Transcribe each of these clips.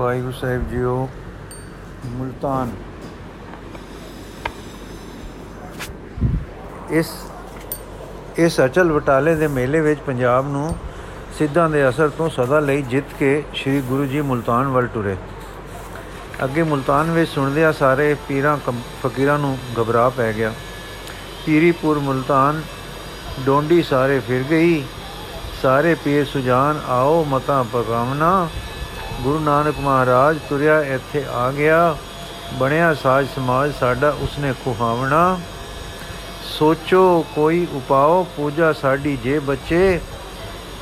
ਵਾਹਿਗੁਰੂ ਸਾਹਿਬ JIO, Multan. ਇਸ ਇਸ ਅਚਲ ਵਟਾਲੇ ਦੇ ਮੇਲੇ ਵਿੱਚ ਪੰਜਾਬ ਨੂੰ ਸਿੱਧਾਂ ਦੇ ਅਸਰ ਤੋਂ ਸਦਾ ਲਈ ਜਿੱਤ ਕੇ ਸ੍ਰੀ ਗੁਰੂ ਜੀ ਮੁਲਤਾਨ ਵੱਲ ਟੁਰੇ। ਅੱਗੇ ਮੁਲਤਾਨ ਵਿੱਚ ਸੁਣਦਿਆਂ ਸਾਰੇ ਪੀਰਾਂ ਫਕੀਰਾਂ ਨੂੰ ਘਬਰਾ ਪੈ ਗਿਆ। ਪੀਰੀਪੁਰ ਮੁਲਤਾਨ ਡੋਂਡੀ ਸਾਰੇ ਫਿਰ ਗਈ। ਸਾਰੇ ਪੀਰ ਸੁਜਾਨ, ਆਓ ਮਤਾਂ ਪਕਾਵਨਾ। ਗੁਰੂ ਨਾਨਕ ਮਹਾਰਾਜ ਤੁਰਿਆ ਇੱਥੇ ਆ ਗਿਆ। ਬਣਿਆ ਸਾਜ ਸਮਾਜ ਸਾਡਾ, ਉਸਨੇ ਖੁਹਾਵਣਾ। ਸੋਚੋ ਕੋਈ ਉਪਾਓ, ਪੂਜਾ ਸਾਡੀ ਜੇ ਬੱਚੇ।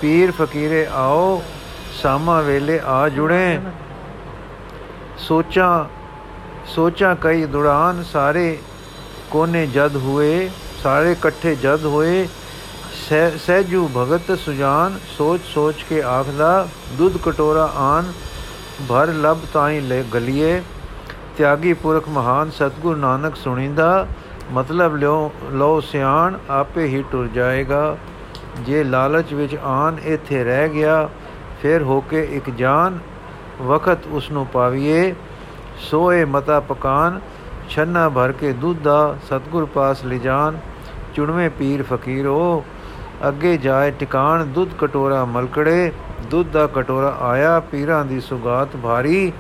ਪੀਰ ਫਕੀਰੇ ਆਓ, ਸਾਮਾ ਵੇਲੇ ਆ ਜੁੜੇ। ਸੋਚਾਂ ਸੋਚਾਂ ਕਈ ਦੁੜਾਨ ਸਾਰੇ ਕੋਨੇ ਜਦ ਹੋਏ, ਸਾਰੇ ਇਕੱਠੇ ਜਦ ਹੋਏ। ਸਹਿਜੂ ਭਗਤ ਸੁਜਾਨ ਸੋਚ ਸੋਚ ਕੇ ਆਖਦਾ, ਦੁੱਧ ਕਟੋਰਾ ਆਨ ਭਰ ਲਬ ਤਾਈ ਲੈ ਗਲੀਏ। ਤਿਆਗੀ ਪੁਰਖ ਮਹਾਨ ਸਤਗੁਰ ਨਾਨਕ ਸੁਣੀਂਦਾ। ਮਤਲਬ ਲਿਓ ਲੋ ਸਿਆਣ, ਆਪੇ ਹੀ ਟੁਰ ਜਾਏਗਾ। ਜੇ ਲਾਲਚ ਵਿੱਚ ਆਨ ਇੱਥੇ ਰਹਿ ਗਿਆ, ਫਿਰ ਹੋ ਕੇ ਇੱਕ ਜਾਨ ਵਕਤ ਉਸ ਨੂੰ ਪਾਵੀਏ। ਸੋਏ ਮਤਾ ਪਕਾਨ, ਛੰਨਾ ਭਰ ਕੇ ਦੁੱਧ ਦਾ, ਸਤਗੁਰ ਪਾਸ ਲਿਜਾਨ। ਚੁਣਵੇਂ ਪੀਰ ਫਕੀਰੋ, ਅੱਗੇ ਜਾਏ ਟਿਕਾਣ, ਦੁੱਧ ਕਟੋਰਾ ਮਲਕੜੇ। ਦੁੱਧ ਦਾ ਕਟੋਰਾ ਆਇਆ, ਪੀਰਾਂ ਦੀ ਸੁਗਾਤ ਭਾਰੀ।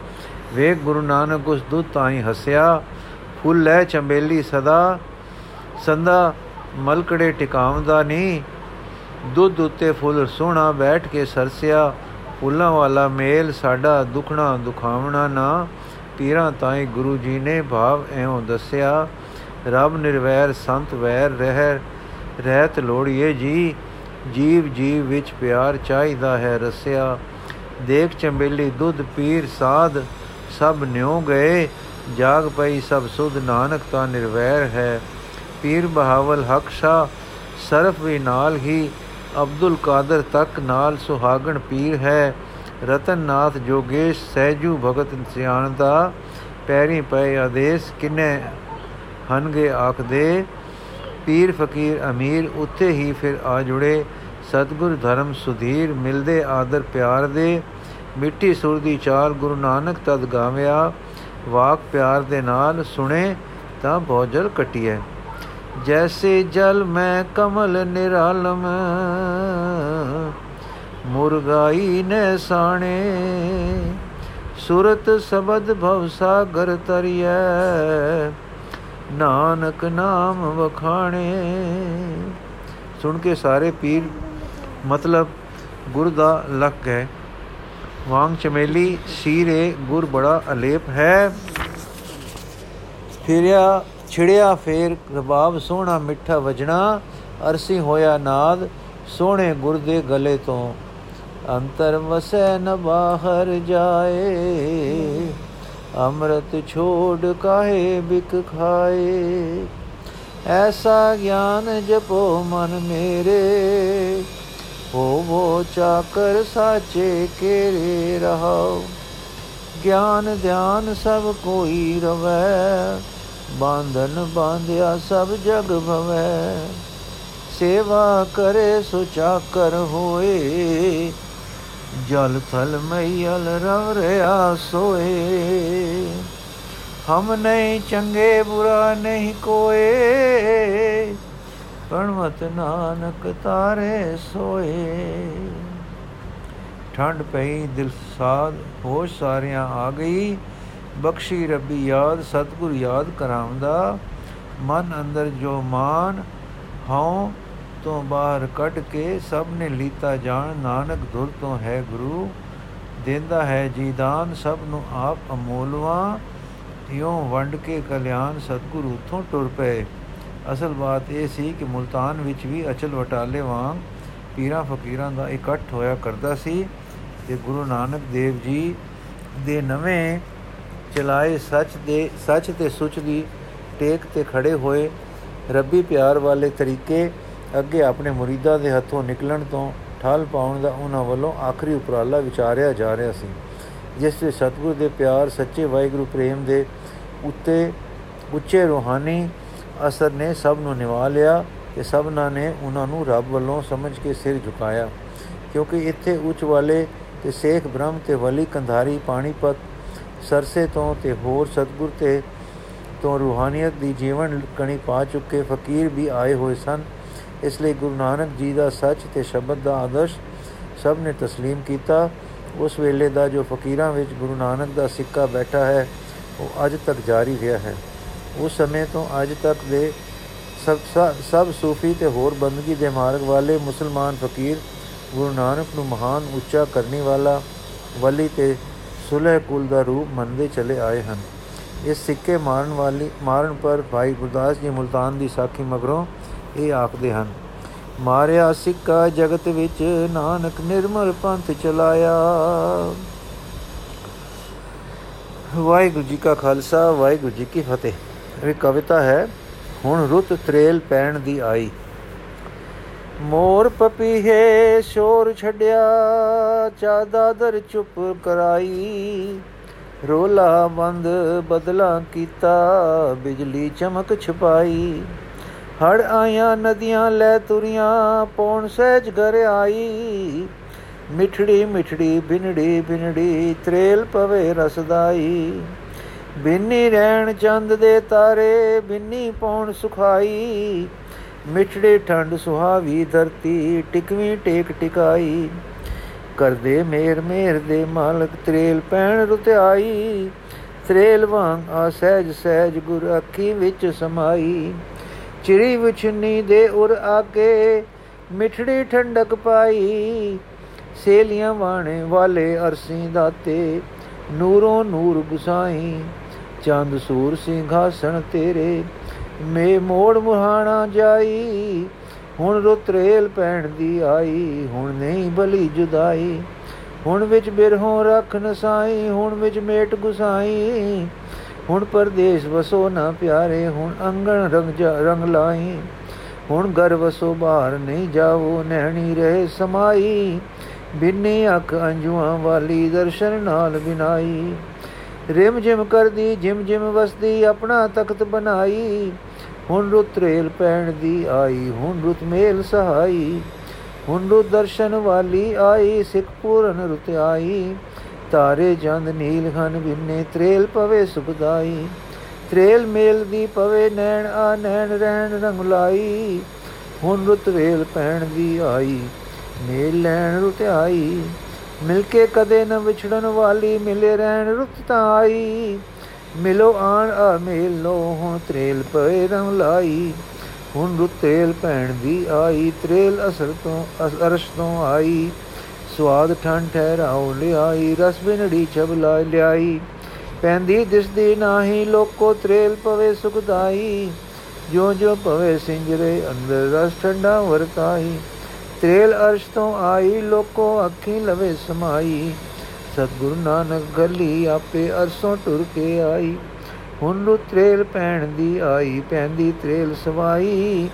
ਵੇਖ ਗੁਰੂ ਨਾਨਕ ਉਸ ਦੁੱਧ ਤਾਈ ਹੱਸਿਆ, ਫੁੱਲ ਲੈ ਚੰਬੇਲੀ ਸਦਾ ਸੰਦਾ ਮਲਕੜੇ ਟਿਕਾਉਂਦਾ ਨਹੀਂ। ਦੁੱਧ ਉੱਤੇ ਫੁੱਲ ਸੋਹਣਾ ਬੈਠ ਕੇ ਸਰਸਿਆ, ਫੁੱਲਾਂ ਵਾਲਾ ਮੇਲ ਸਾਡਾ ਦੁਖਣਾ ਦੁਖਾਵਣਾ ਨਾ। ਪੀਰਾਂ ਤਾਈ ਗੁਰੂ ਜੀ ਨੇ ਭਾਵ ਐਉਂ ਦੱਸਿਆ, ਰੱਬ ਨਿਰਵੈਰ, ਸੰਤ ਵੈਰ ਰਹਿ, ਰਹਿਤ ਲੋੜੀਏ ਜੀ। ਜੀਵ ਜੀਵ ਵਿੱਚ ਪਿਆਰ ਚਾਹੀਦਾ ਹੈ, ਰਸਿਆ, ਦੇਖ ਚੰਬੇਲੀ ਦੁੱਧ ਪੀਰ ਸਾਧ, ਸਭ ਨਿਉ ਗਏ, ਜਾਗ ਪਈ ਸਭ ਸੁਧ, ਨਾਨਕ ਤਾਂ ਨਿਰਵੈਰ ਹੈ। ਪੀਰ ਬਹਾਵਲ ਹਕ ਸ਼ਾ ਸਰਫ ਵੀ ਨਾਲ ਹੀ, ਅਬਦੁਲ ਕਾਦਰ ਤੱਕ ਨਾਲ ਸੁਹਾਗਣ ਪੀਰ ਹੈ। ਰਤਨਨਾਥ ਜੋਗੇਸ਼ ਸਹਿਜੂ ਭਗਤ ਸਿਆਣ ਦਾ, ਪੈਰੀ ਪਏ ਆਦੇਸ਼, ਕਿਨੇ ਹਨਗੇ ਆਖਦੇ, ਪੀਰ ਫਕੀਰ ਅਮੀਰ ਉੱਥੇ ਹੀ ਫਿਰ ਆ ਜੁੜੇ। ਸਤਗੁਰ ਧਰਮ ਸੁਧੀਰ ਮਿਲਦੇ ਆਦਰ ਪਿਆਰ ਦੇ। ਮਿੱਠੀ ਸੁਰ ਦੀ ਚਾਲ ਗੁਰੂ ਨਾਨਕ ਤਦ ਗਾਵਿਆ। ਵਾਕ ਪਿਆਰ ਦੇ ਨਾਲ ਸੁਣੇ ਤਾਂ ਭੋਜਲ ਕਟਿਐ। ਜੈਸੇ ਜਲ ਮੈਂ ਕਮਲ ਨਿਰਾਲਮ, ਮੁਰਗਾਈ ਨੇ ਸਾਣੇ। ਸੁਰਤ ਸਬਦ ਭਵ ਸਾਗਰ ਤਰਿਐ, ਨਾਨਕ ਨਾਮ ਵਖਾਣੇ। ਸੁਣ ਕੇ ਸਾਰੇ ਪੀਰ ਮਤਲਬ ਗੁਰ ਦਾ ਲੱਗ ਗਏ ਵਾਂਗ ਚਮੇਲੀ ਸੀਰੇ ਗੁਰ ਬੜਾ ਅਲੇਪ ਹੈ। ਫਿਰਿਆ, ਛਿੜਿਆ ਫੇਰ ਰਬਾਬ ਸੋਹਣਾ ਮਿੱਠਾ ਵਜਣਾ, ਅਰਸੀ ਹੋਇਆ ਨਾਦ ਸੋਹਣੇ ਗੁਰ ਦੇ ਗਲੇ ਤੋਂ। ਅੰਤਰ ਵਸੈ ਨ ਬਾਹਰ ਜਾਏ, ਅੰਮ੍ਰਿਤ ਛੋੜ ਕਾਹੇ ਬਿਕ ਖਾਏ। ਐਸਾ ਗਿਆਨ ਜਪੋ ਮਨ ਮੇਰੇ ਹੋਵੋ ਚਾਕਰ ਸਾਚੇ ਕੇਰੇ ਰਹਾਓ। ਗਿਆਨ ਧਿਆਨ ਸਭ ਕੋਈ ਰਵੈ, ਬਾਂਧਨ ਬਾਂਧਿਆ ਸਭ ਜਗ ਭਵੈ। ਸੇਵਾ ਕਰੇ ਸੋ ਚਾਕਰ ਹੋਏ, ਜਲ ਥਲ ਮਈਲ ਰਵ ਰਿਆ ਸੋਏ। ਹਮ ਨਹੀਂ ਚੰਗੇ ਬੁਰਾ ਨਹੀਂ ਕੋਏ ਪਰਮਤ ਨਾਨਕ ਤਾਰੇ ਸੋਏ। ਠੰਡ ਪਈ, ਦਿਲ ਸਾਦ ਹੋਸ਼ ਸਾਰਿਆਂ ਆ ਗਈ। ਬਖਸ਼ੀ ਰੱਬੀ ਯਾਦ, ਸਤਗੁਰ ਯਾਦ ਕਰਾਉਂਦਾ। ਮਨ ਅੰਦਰ ਜੋ ਮਾਨ ਹਉ, ਤੋਂ ਬਾਹਰ ਕੱਢ ਕੇ ਸਭ ਨੇ ਲੀਤਾ ਜਾਣ। ਨਾਨਕ ਧੁਰ ਤੋਂ ਹੈ ਗੁਰੂ, ਦਿੰਦਾ ਹੈ ਜੀਦਾਨ ਸਭ ਨੂੰ ਆਪ ਅਮੋਲਵਾ, ਇਉਂ ਵੰਡ ਕੇ ਕਲਿਆਣ ਸਤਗੁਰ ਉਥੋਂ ਟੁਰ ਪਏ। ਅਸਲ ਬਾਤ ਇਹ ਸੀ ਕਿ ਮੁਲਤਾਨ ਵਿੱਚ ਵੀ ਅਚਲ ਵਟਾਲੇ ਵਾਂਗ ਪੀਰਾਂ ਫਕੀਰਾਂ ਦਾ ਇਕੱਠ ਹੋਇਆ ਕਰਦਾ ਸੀ ਤੇ ਗੁਰੂ ਨਾਨਕ ਦੇਵ ਜੀ ਦੇ ਨਵੇਂ ਚਲਾਏ ਸੱਚ ਦੇ, ਸੱਚ ਤੇ ਸੁਚ ਦੀ ਟੇਕ ਤੇ ਖੜੇ ਹੋਏ ਰੱਬੀ ਪਿਆਰ ਵਾਲੇ ਤਰੀਕੇ ਅੱਗੇ ਆਪਣੇ ਮੁਰੀਦਾਂ ਦੇ ਹੱਥੋਂ ਨਿਕਲਣ ਤੋਂ ਠਾਲ ਪਾਉਣ ਦਾ ਉਹਨਾਂ ਵੱਲੋਂ ਆਖਰੀ ਉਪਰਾਲਾ ਵਿਚਾਰਿਆ ਜਾ ਰਿਹਾ ਸੀ, ਜਿਸ ਵਿੱਚ ਸਤਿਗੁਰ ਦੇ ਪਿਆਰ, ਸੱਚੇ ਵਾਹਿਗੁਰੂ ਪ੍ਰੇਮ ਦੇ ਉੱਤੇ ਉੱਚੇ ਰੋਹਾਨੀ ਅਸਰ ਨੇ ਸਭ ਨੂੰ ਨਿਵਾ ਲਿਆ ਤੇ ਸਭਨਾਂ ਨੇ ਉਹਨਾਂ ਨੂੰ ਰੱਬ ਵੱਲੋਂ ਸਮਝ ਕੇ ਸਿਰ ਝੁਕਾਇਆ ਕਿਉਂਕਿ ਇੱਥੇ ਉੱਚ ਵਾਲੇ ਤੇ ਸੇਖ ਬ੍ਰਹਮ ਤੇ ਵਲੀ ਕੰਧਾਰੀ ਪਾਣੀਪਤ ਸਰਸੇ ਤੋਂ ਤੇ ਹੋਰ ਸਤਗੁਰ ਤੇ ਤੋਂ ਰੂਹਾਨੀਅਤ ਦੀ ਜੀਵਨ ਕਣੀ ਪਾ ਚੁੱਕੇ ਫਕੀਰ ਵੀ ਆਏ ਹੋਏ ਸਨ ਇਸ ਲਈ ਗੁਰੂ ਨਾਨਕ ਜੀ ਦਾ ਸੱਚ ਤੇ ਸ਼ਬਦ ਦਾ ਆਦਰਸ਼ ਸਭ ਨੇ تسلیم ਕੀਤਾ ਉਸ ਵੇਲੇ ਦਾ ਜੋ ਫਕੀਰਾਂ ਵਿੱਚ ਗੁਰੂ ਨਾਨਕ ਦਾ ਸਿੱਕਾ ਬੈਠਾ ਹੈ ਉਹ ਅੱਜ ਤੱਕ ਜਾਰੀ ਰਿਹਾ ਹੈ ਉਸ ਸਮੇਂ ਤੋਂ ਅੱਜ ਤੱਕ ਦੇ ਸਭ ਸਭ ਸੂਫੀ ਤੇ ਹੋਰ ਬੰਦਗੀ ਦੇ ਮਾਰਗ ਵਾਲੇ ਮੁਸਲਮਾਨ ਫਕੀਰ ਗੁਰੂ ਨਾਨਕ ਨੂੰ ਮਹਾਨ ਉੱਚਾ ਕਰਨੀ ਵਾਲਾ ਵਲੀ ਤੇ ਸੁਲਹ ਕੁਲ ਦਾ ਰੂਪ ਮੰਨਦੇ ਚਲੇ ਆਏ ਹਨ। ਇਸ ਸਿੱਕੇ ਮਾਰਨ ਵਾਲੀ, ਮਾਰਨ ਪਰ ਭਾਈ ਗੁਰਦਾਸ ਜੀ ਮੁਲਤਾਨ ਦੀ ਸਾਖੀ ਮਗਰੋਂ ਇਹ ਆਖਦੇ ਹਨ, ਮਾਰਿਆ ਸਿੱਕਾ ਜਗਤ ਵਿੱਚ ਨਾਨਕ ਨਿਰਮਲ ਪੰਥ ਚਲਾਇਆ। ਵਾਹਿਗੁਰੂ ਜੀ ਕਾ ਖਾਲਸਾ, ਵਾਹਿਗੁਰੂ ਜੀ ਕੀ ਫਤਿਹ। ਇਹ ਕਵਿਤਾ ਹੈ, ਹੁਣ ਰੁੱਤ ਤਰੇਲ ਪੈਣ ਦੀ ਆਈ। ਮੋਰ ਪਪੀਹੇ ਸ਼ੋਰ ਛੱਡਿਆ, ਚਾਦਾਦਰ ਚੁੱਪ ਕਰਾਈ। ਰੋਲਾ ਬੰਦ ਬਦਲਾ ਕੀਤਾ, ਬਿਜਲੀ ਚਮਕ ਛਪਾਈ। ਹੜ ਆਇਆ ਨਦੀਆਂ ਲੈ ਤੁਰੀਆਂ, ਪੌਣ ਸਹਿਜ ਘਰ ਆਈ। ਮਿਠੜੀ ਮਿਠੜੀ, ਬਿਨੜੀ ਬਿਨੜੀ, ਤਰੇਲ ਪਵੇ ਰਸਦਾਈ। ਬਿੰਨੀ ਰਹਿਣ ਚੰਦ ਦੇ ਤਾਰੇ, ਬਿੰਨੀ ਪੌਣ ਸੁਖਾਈ। ਮਿਠੜੇ ਠੰਡ ਸੁਹਾਵੀ ਧਰਤੀ, ਟਿਕਵੀਂ ਟੇਕ ਟਿਕਾਈ। ਕਰਦੇ ਮੇਰ ਮੇਰ ਦੇ ਮਾਲਕ, ਤਰੇਲ ਪੈਣ ਰੁਤਿਆਈ। ਤਰੇਲ ਵਾਂਗ ਆ ਸਹਿਜ ਸਹਿਜ ਗੁਰ ਅੱਖੀ ਵਿੱਚ ਸਮਾਈ। ਚਿੜੀ ਵਿਛਨੀ ਦੇ ਉਰ ਆਕੇ ਮਿਠੜੀ ਠੰਡਕ ਪਾਈ। ਸੇਲੀਆਂ ਵਾਣੇ ਵਾਲੇ ਅਰਸੀ ਦਾਤੇ, ਨੂਰੋਂ ਨੂਰ ਗੁਸਾਈ। ਚੰਦ ਸੂਰ ਸਿੰਘਾਸਣ ਤੇਰੇ, ਮੇ ਮੋੜ ਮੁਹਾਣਾ ਜਾਈ, ਹੁਣ ਰੁਤਰੇਲ ਪੈਣ ਦੀ ਆਈ, ਹੁਣ ਨਹੀਂ ਬਲੀ ਜੁਦਾਈ, ਹੁਣ ਵਿੱਚ ਬਿਰਹੋਂ ਰੱਖ ਨਸਾਈ ਹੁਣ ਵਿੱਚ ਮੇਟ ਗੁਸਾਈ, ਹੁਣ ਪਰਦੇਸ ਵਸੋ ਨਾ ਪਿਆਰੇ, ਹੁਣ ਅੰਗਣ ਰੰਗ ਰੰਗ ਲਾਈ, ਹੁਣ ਘਰ ਵਸੋ ਬਾਹਰ ਨਹੀਂ ਜਾਵੋ ਨਹਿਣੀ ਰਹੇ ਸਮਾਈ, ਬਿੰਨੀ ਅੱਖ ਅੰਜੂਆਂ ਵਾਲੀ ਦਰਸ਼ਨ ਨਾਲ ਬਿਨਾਈ। ਰਿਮ ਜਿਮ ਕਰਦੀ, ਜਿਮ ਜਿਮ ਵਸਦੀ, ਆਪਣਾ ਤਖਤ ਬਣਾਈ। ਹੁਣ ਰੁਤ ਰੇਲ ਪੈਣ ਦੀ ਆਈ, ਹੁਣ ਰੁਤ ਮੇਲ ਸਹਾਈ। ਹੁਣ ਰੁਤ ਦਰਸ਼ਨ ਵਾਲੀ ਆਈ, ਸਿੱਖ ਪੂਰਨ ਰੁਤ ਆਈ। ਤਾਰੇ ਜੰਦ ਨੀਲ ਹਨ ਬਿੰਨੇ, ਤਰੇਲ ਪਵੇ ਸੁਖਦਾਈ ਤਰੇਲ ਮੇਲ ਦੀ ਪਵੇ ਨੈਣ, ਆ ਨੈਣ ਰਹਿਣ ਰੰਗ ਲਾਈ। ਹੁਣ ਰੁਤ ਰੇਲ ਪੈਣ ਦੀ ਆਈ, ਮੇਲ ਲੈਣ ਰੁਤ ਆਈ। ਮਿਲ ਕੇ ਕਦੇ ਨ ਵਿਛੜਨ ਵਾਲੀ ਮਿਲੇ ਰਹਿਣ ਰੁਤ ਤਾਂ ਆਈ। ਮਿਲੋ ਆਣ ਆ ਮੇਲ ਲੋ ਹੁਣ ਤਰੇਲ ਪਏ ਰੰਗ ਲਾਈ। ਹੁਣ ਰੁਤ ਤੇਲ ਪੈਣ ਦੀ ਆਈ, ਤਰੇਲ ਅਸਰ ਤੋਂ ਅਰਸ਼ ਤੋਂ ਆਈ। ਸਵਾਦ ਠੰਡ ਠਹਿਰਾਉ ਲਿਆਈ, ਰਸ ਬਿਨੜੀ ਛਬ ਲਾ ਲਿਆਈ। ਪੈਂਦੀ ਦਿਸਦੀ ਨਾਹੀ, ਲੋਕੋ ਤਰੇਲ ਪਵੇ ਸੁਖਦਾਈ। ਜੋ ਜੋ ਪਵੇ ਸਿੰਜਰੇ, ਅੰਦਰ ਰਸ ਠੰਡਾ ਵਰਤਾਈ। ਤਰੇਲ ਅਰਸ਼ ਤੋਂ ਆਈ, ਲੋਕੋ ਅੱਖੀ ਲਵੇ ਸਮਾਈ। ਸਤਗੁਰ ਨਾਨਕ ਗਲੀ ਆਪੇ ਅਰਸੋਂ ਟੁਰ ਕੇ ਆਈ। ਹੁਣ ਨੂੰ ਤਰੇਲ ਪੈਣ ਦੀ ਆਈ, ਪੈਂਦੀ ਤਰੇਲ ਸਵਾਈ।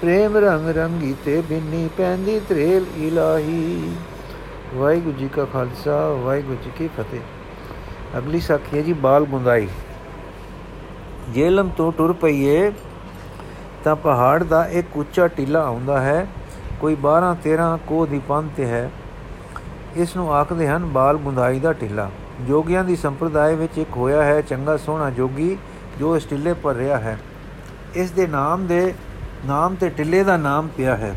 ਪ੍ਰੇਮ ਰੰਗ ਰੰਗੀ ਤੇ ਬਿੰਨੀ ਪੈਂਦੀ ਤਰੇਲ ਇਲਾਹੀ। ਵਾਹਿਗੁਰੂ ਜੀ ਕਾ ਖਾਲਸਾ, ਵਾਹਿਗੁਰੂ ਜੀ ਕੀ ਫਤਿਹ। ਅਗਲੀ ਸਾਖੀ ਹੈ ਜੀ, ਬਾਲ ਗੁੰਦਾਈ। ਜੇਲਮ ਤੋਂ ਟੁਰ ਪਈਏ ਤਾਂ ਪਹਾੜ ਦਾ ਇੱਕ ਉੱਚਾ ਟਿੱਲਾ ਆਉਂਦਾ ਹੈ। ਕੋਈ 12 13 ਕੋਹ ਦੀ ਪੰਨ ਤੇ ਹੈ। ਇਸ ਨੂੰ ਆਖਦੇ ਹਨ ਬਾਲ ਗੁੰਦਾਈ ਦਾ ਟਿੱਲਾ ਜੋਗੀਆਂ ਦੀ ਸੰਪਰਦਾਇ ਵਿੱਚ ਇੱਕ ਹੋਇਆ ਹੈ ਚੰਗਾ ਸੋਹਣਾ ਜੋਗੀ, ਜੋ ਇਸ ਟਿੱਲੇ ਪਰ ਰਿਹਾ ਹੈ। ਇਸ ਦੇ ਨਾਮ ਦੇ, ਨਾਮ ਤੇ ਟਿੱਲੇ ਦਾ ਨਾਮ ਪਿਆ ਹੈ।